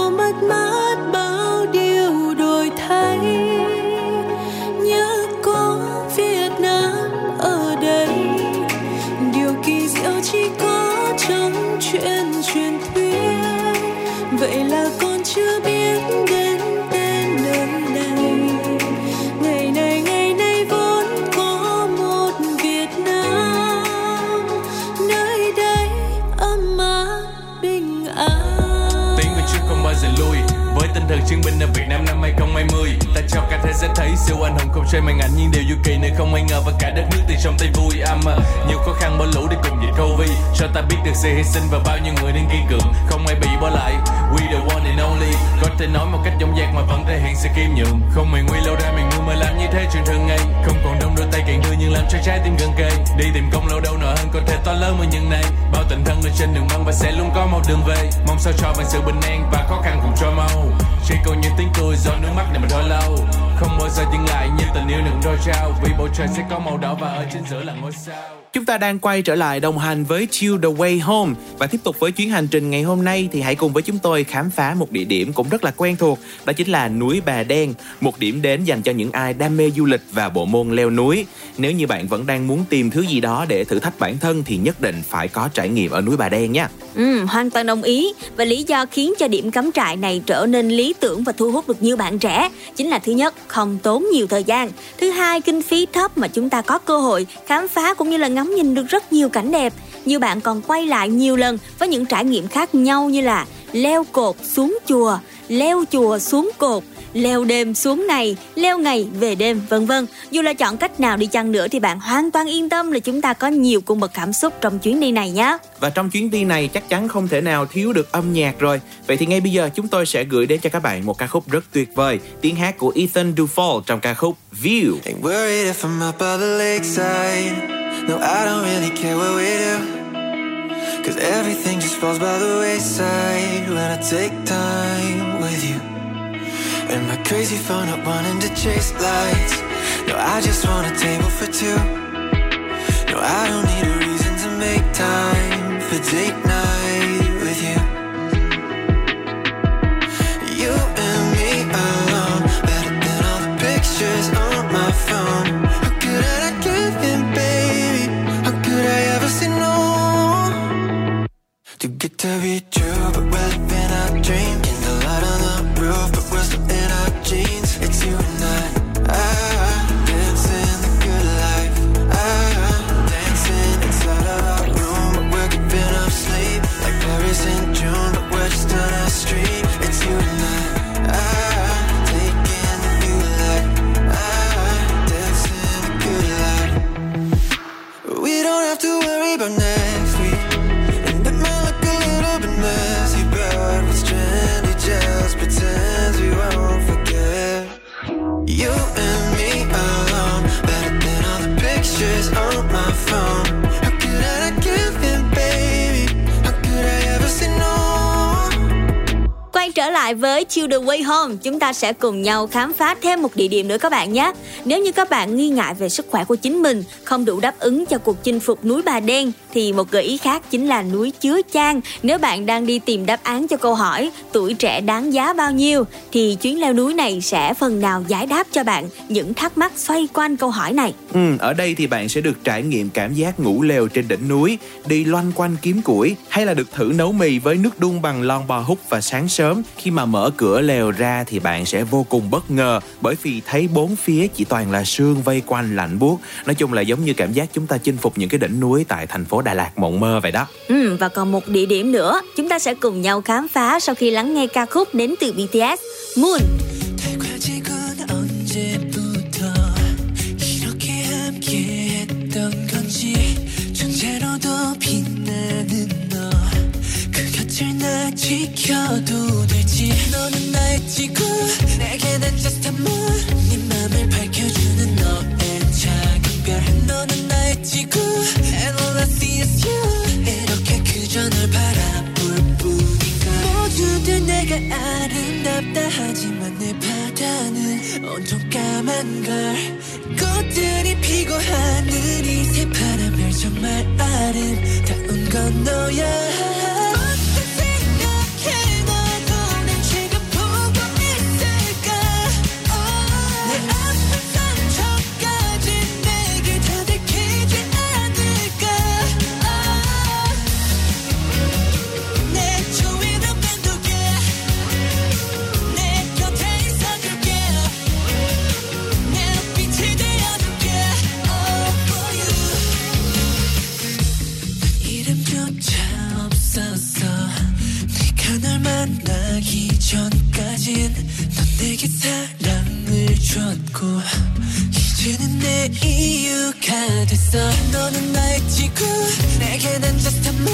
Speaker 9: tinh thần chiến binh ở Việt Nam năm 2020 Ta cho cả thế sẽ thấy siêu anh hùng không chơi màn ảnh Nhưng điều du kỳ nơi không ai ngờ và cả đất nước từ trong tay vui. Âm à, Nhiều khó khăn bỏ lũ để cùng dịch Covid Cho ta biết được sự hy sinh và bao nhiêu người đang kiên cường Không ai bị bỏ lại. We the one and only. Có thể nói một cách dõng dạc mà vẫn thể hiện sự kiêm nhường. Không mày nguy lâu ra mình ngu mà làm như thế chuyện thường ngày. Không còn đông đôi tay càng đưa nhưng làm cho trái tim gần kề. Đi tìm công lâu đâu nợ hơn có thể to lớn hơn những này Bao tình thân ở trên đường băng và sẽ luôn có một đường về. Mong sao cho bằng sự bình an và khó khăn cùng cho mau. Chỉ còn những tiếng cười do nước mắt này mà thôi lâu. Không bao giờ dừng lại như tình yêu đừng đôi trao. Vì bầu trời sẽ có màu đỏ và ở trên giữa là ngôi sao.
Speaker 2: Chúng ta đang quay trở lại đồng hành với Chill the Way Home và tiếp tục với chuyến hành trình ngày hôm nay thì hãy cùng với chúng tôi khám phá một địa điểm cũng rất là quen thuộc, đó chính là núi Bà Đen, một điểm đến dành cho những ai đam mê du lịch và bộ môn leo núi. Nếu như bạn vẫn đang muốn tìm thứ gì đó để thử thách bản thân thì nhất định phải có trải nghiệm ở núi Bà Đen nha.
Speaker 1: Ừ, hoàn toàn đồng ý và lý do khiến cho điểm cắm trại này trở nên lý tưởng và thu hút được nhiều bạn trẻ chính là thứ nhất không tốn nhiều thời gian thứ hai kinh phí thấp mà chúng ta có cơ hội khám phá cũng như là ngắm nhìn được rất nhiều cảnh đẹp nhiều bạn còn quay lại nhiều lần với những trải nghiệm khác nhau như là leo cột xuống chùa leo chùa xuống cột leo đêm xuống ngày, leo ngày về đêm, vân vân. Dù là chọn cách nào đi chăng nữa thì bạn hoàn toàn yên tâm là chúng ta có nhiều cung bậc cảm xúc trong chuyến đi này nhé.
Speaker 2: Và trong chuyến đi này chắc chắn không thể nào thiếu được âm nhạc rồi. Vậy thì ngay bây giờ chúng tôi sẽ gửi đến cho các bạn một ca khúc rất tuyệt vời, tiếng hát của Ethan Dufall trong ca khúc View.
Speaker 8: Up. No, I don't really care what we do. Cause everything just falls by the wayside when I take time with you. And my crazy phone not wanting to chase lights? No, I just want a table for two. No, I don't need a reason to make time for date night Too get to be true, but we're living our dream. In the light on the roof, but we're still
Speaker 1: lại với Chill the Way Home, chúng ta sẽ cùng nhau khám phá thêm một địa điểm nữa các bạn nhé. Nếu như các bạn nghi ngại về sức khỏe của chính mình, không đủ đáp ứng cho cuộc chinh phục núi Bà Đen, thì một gợi ý khác chính là núi Chứa Chan. Nếu bạn đang đi tìm đáp án cho câu hỏi tuổi trẻ đáng giá bao nhiêu, thì chuyến leo núi này sẽ phần nào giải đáp cho bạn những thắc mắc xoay quanh câu hỏi này.
Speaker 2: Ừ, ở đây thì bạn sẽ được trải nghiệm cảm giác ngủ lều trên đỉnh núi, đi loanh quanh kiếm củi hay là được thử nấu mì với nước đun bằng lon bò hút và sáng sớm khi mà mở cửa lều ra thì bạn sẽ vô cùng bất ngờ bởi vì thấy bốn phía chỉ toàn là sương vây quanh lạnh buốt. Nói chung là giống như cảm giác chúng ta chinh phục những cái đỉnh núi tại thành phố Đà Lạt mộng mơ vậy đó.
Speaker 1: Ừ, và còn một địa điểm nữa, chúng ta sẽ cùng nhau khám phá sau khi lắng nghe ca khúc đến từ BTS, Moon.
Speaker 8: 달궈지곤 언제부터 이렇게 함께 했던 건지 존재로도 빛나는 너 그 곁을 나 지켜도 될지 너는 나의 지구 내게 난 just a moon 네 맘을 밝혀주는 너 아름답다. 하지만 내 바다는 온통 까만 걸. 꽃들이 피고 하늘이 새파란 별 정말 아름다운 건 너야 전까진 넌 내게 사랑을 줬고 이제는 내 이유가 됐어. 너는 나의 지구 내게 난 just a moon.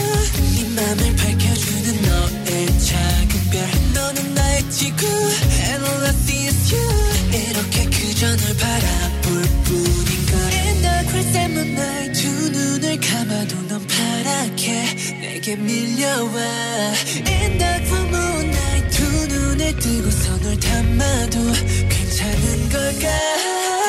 Speaker 8: 네 맘을 밝혀주는 너의 작은 별. 너는 나의 지구 And all I see is you. 이렇게 그저 널 바라볼 뿐인걸 In the crystal moonlight 두 눈을 감아도 넌 파랗게 내게 밀려와. The full moonlight 두 눈을 뜨고서 널 담아도 괜찮은 걸까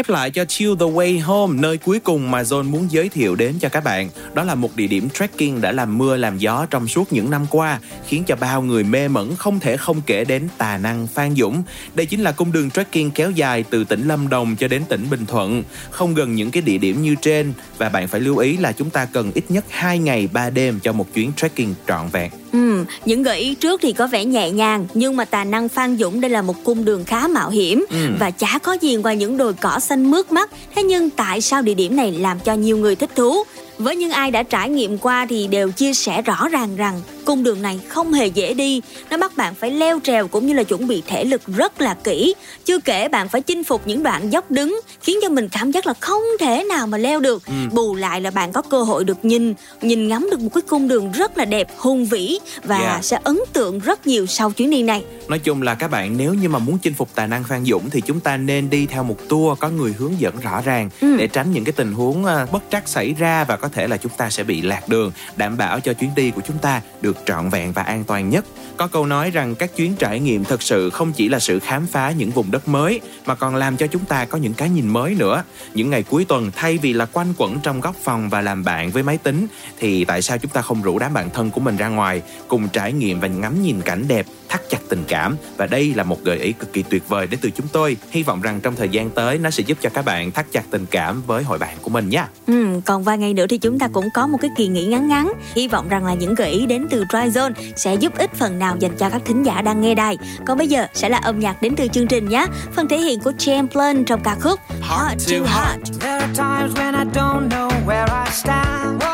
Speaker 2: Khép lại cho Chill the Way Home, nơi cuối cùng mà John muốn giới thiệu đến cho các bạn. Đó là một địa điểm trekking đã làm mưa làm gió trong suốt những năm qua, khiến cho bao người mê mẩn không thể không kể đến tà năng Phan Dũng. Đây chính là cung đường trekking kéo dài từ tỉnh Lâm Đồng cho đến tỉnh Bình Thuận, không gần những cái địa điểm như trên và bạn phải lưu ý là chúng ta cần ít nhất 2 ngày 3 đêm cho một chuyến trekking trọn vẹn.
Speaker 1: Ừ, những gợi ý trước thì có vẻ nhẹ nhàng nhưng mà tài năng Phan Dũng đây là một cung đường khá mạo hiểm
Speaker 2: Ừ.
Speaker 1: và chả có gì ngoài những đồi cỏ xanh mướt mắt. Thế nhưng tại sao địa điểm này làm cho nhiều người thích thú? Với những ai đã trải nghiệm qua thì đều chia sẻ rõ ràng rằng cung đường này không hề dễ đi. Nó bắt bạn phải leo trèo cũng như là chuẩn bị thể lực rất là kỹ. Chưa kể bạn phải chinh phục những đoạn dốc đứng khiến cho mình cảm giác là không thể nào mà leo được.
Speaker 2: Ừ.
Speaker 1: Bù lại là bạn có cơ hội được nhìn nhìn ngắm được một cái cung đường rất là đẹp, hùng vĩ và
Speaker 2: Yeah.
Speaker 1: sẽ ấn tượng rất nhiều sau chuyến đi này.
Speaker 2: Nói chung là các bạn nếu như mà muốn chinh phục tài năng Phan Dũng thì chúng ta nên đi theo một tour có người hướng dẫn rõ ràng
Speaker 1: Ừ.
Speaker 2: để tránh những cái tình huống ờ, bất trắc xảy ra và có thể là chúng ta sẽ bị lạc đường, đảm bảo cho chuyến đi của chúng ta được trọn vẹn và an toàn nhất. Có câu nói rằng các chuyến trải nghiệm thật sự không chỉ là sự khám phá những vùng đất mới, mà còn làm cho chúng ta có những cái nhìn mới nữa. Những ngày cuối tuần, thay vì là quanh quẩn trong góc phòng và làm bạn với máy tính, thì tại sao chúng ta không rủ đám bạn thân của mình ra ngoài, cùng trải nghiệm và ngắm nhìn cảnh đẹp thắt chặt tình cảm và đây là một gợi ý cực kỳ tuyệt vời đến từ chúng tôi hy vọng rằng trong thời gian tới nó sẽ giúp cho các bạn thắt chặt tình cảm với hội bạn của mình nha
Speaker 1: Ừ, còn vài ngày nữa thì chúng ta cũng có một cái kỳ nghỉ ngắn ngắn. Hy vọng rằng là những gợi ý đến từ Dry Zone sẽ giúp ích phần nào dành cho các thính giả đang nghe đài. Còn bây giờ sẽ là âm nhạc đến từ chương trình nhé. Phần thể hiện của Champlain trong ca khúc Hot to Hot.
Speaker 29: There are times when I don't know where I stand.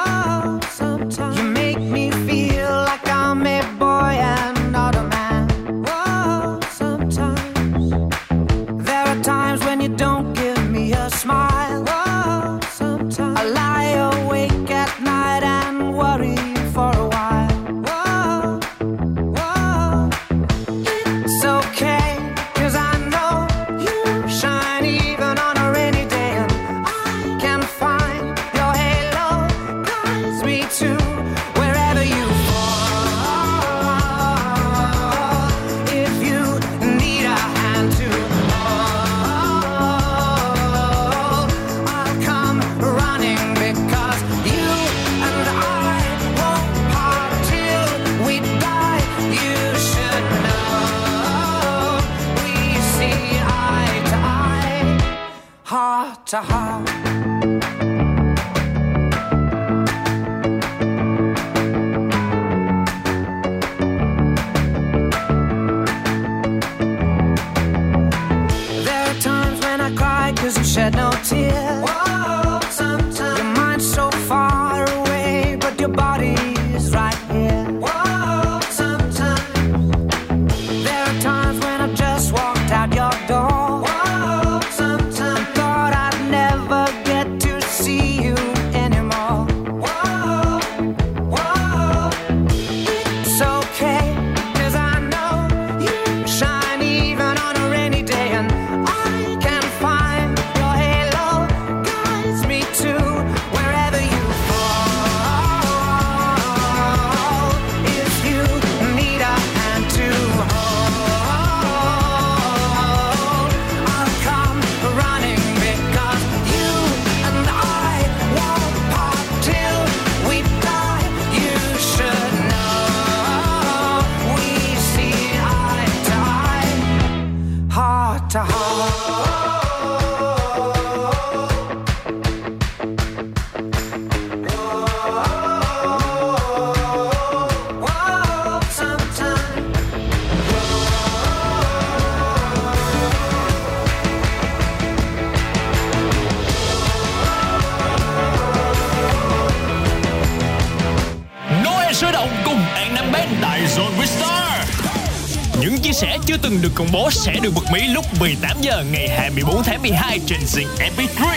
Speaker 9: Sẽ được bật mí lúc 18 giờ ngày 24 tháng 12 trên Zing MP3.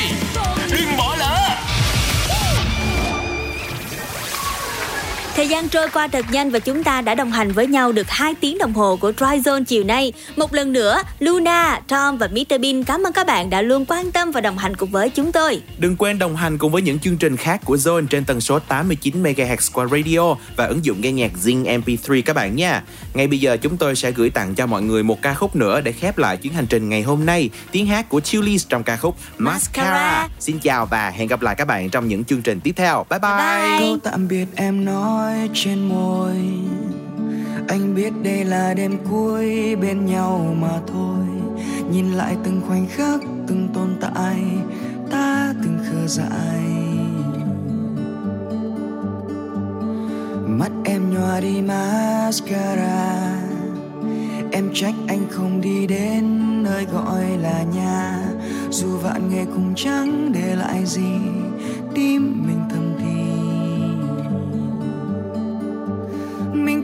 Speaker 9: Đừng bỏ
Speaker 1: Thời gian trôi qua thật nhanh và chúng ta đã đồng hành với nhau được 2 tiếng đồng hồ của Dry Zone chiều nay. Một lần nữa, Luna, Tom và Mr Bean cảm ơn các bạn đã luôn quan tâm và đồng hành cùng với chúng tôi.
Speaker 2: Đừng quên đồng hành cùng với những chương trình khác của Zone trên tần số 89 MHz qua radio và ứng dụng nghe nhạc Zing MP3 các bạn nha. Ngay bây giờ chúng tôi sẽ gửi tặng cho mọi người một ca khúc nữa để khép lại chuyến hành trình ngày hôm nay. Tiếng hát của Chillies trong ca khúc Mascara. Xin chào và hẹn gặp lại các bạn trong những chương trình tiếp theo. Bye bye.
Speaker 27: Câu tạm biệt em nói trên môi. Anh biết đây là đêm cuối bên nhau mà thôi. Nhìn lại từng khoảnh khắc, từng tồn tại Ta từng khờ dại. Mắt em nhòa đi mascara. Em trách anh không đi đến nơi gọi là nhà. Dù vạn nghề cùng chẳng để lại gì Tim mình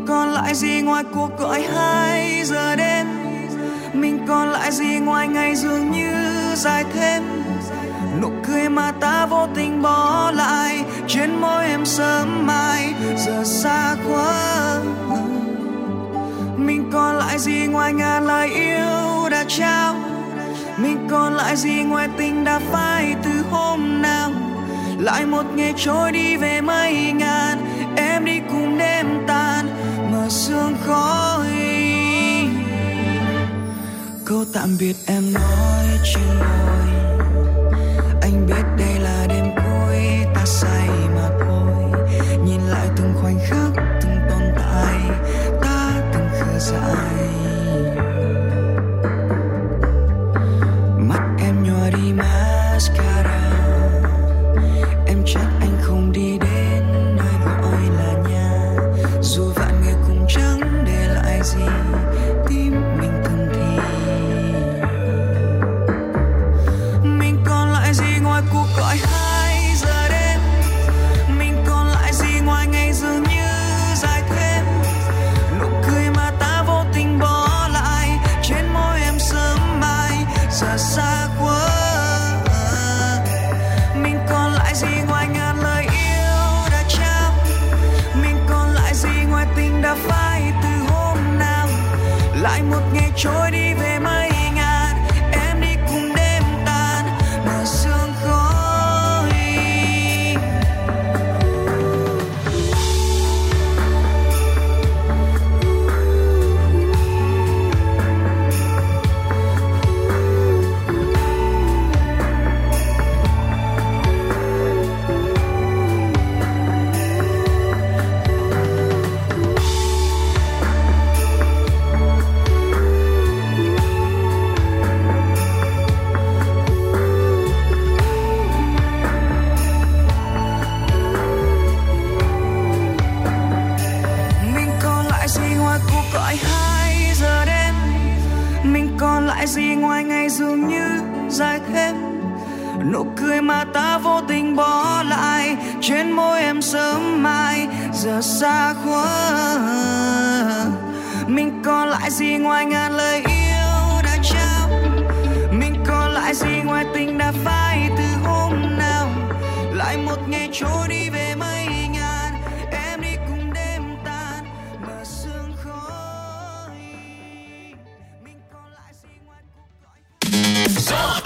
Speaker 27: còn lại gì ngoài cuộc gọi hai giờ đêm? Mình còn lại gì ngoài ngày dường như dài thêm? Nụ cười mà ta vô tình bỏ lại, Trên môi em sớm mai Giờ xa quá. Mình còn lại gì ngoài ngàn lời yêu đã trao? Mình còn lại gì ngoài tình đã phai từ hôm nào? Lại một ngày trôi đi về mây ngàn, Em đi cùng đêm tàn sương khói. Câu tạm biệt em nói trên môi Lại một ngày trôi cười mà ta vô tình bỏ lại. Trên môi em sớm mai, Giờ xa quá Mình còn lại gì ngoài ngàn lời yêu đã trao? Mình còn lại gì ngoài tình đã phai từ hôm nào? Lại một ngày trôi đi về mây ngàn, Em đi cùng đêm tàn mà sương khói
Speaker 9: Zone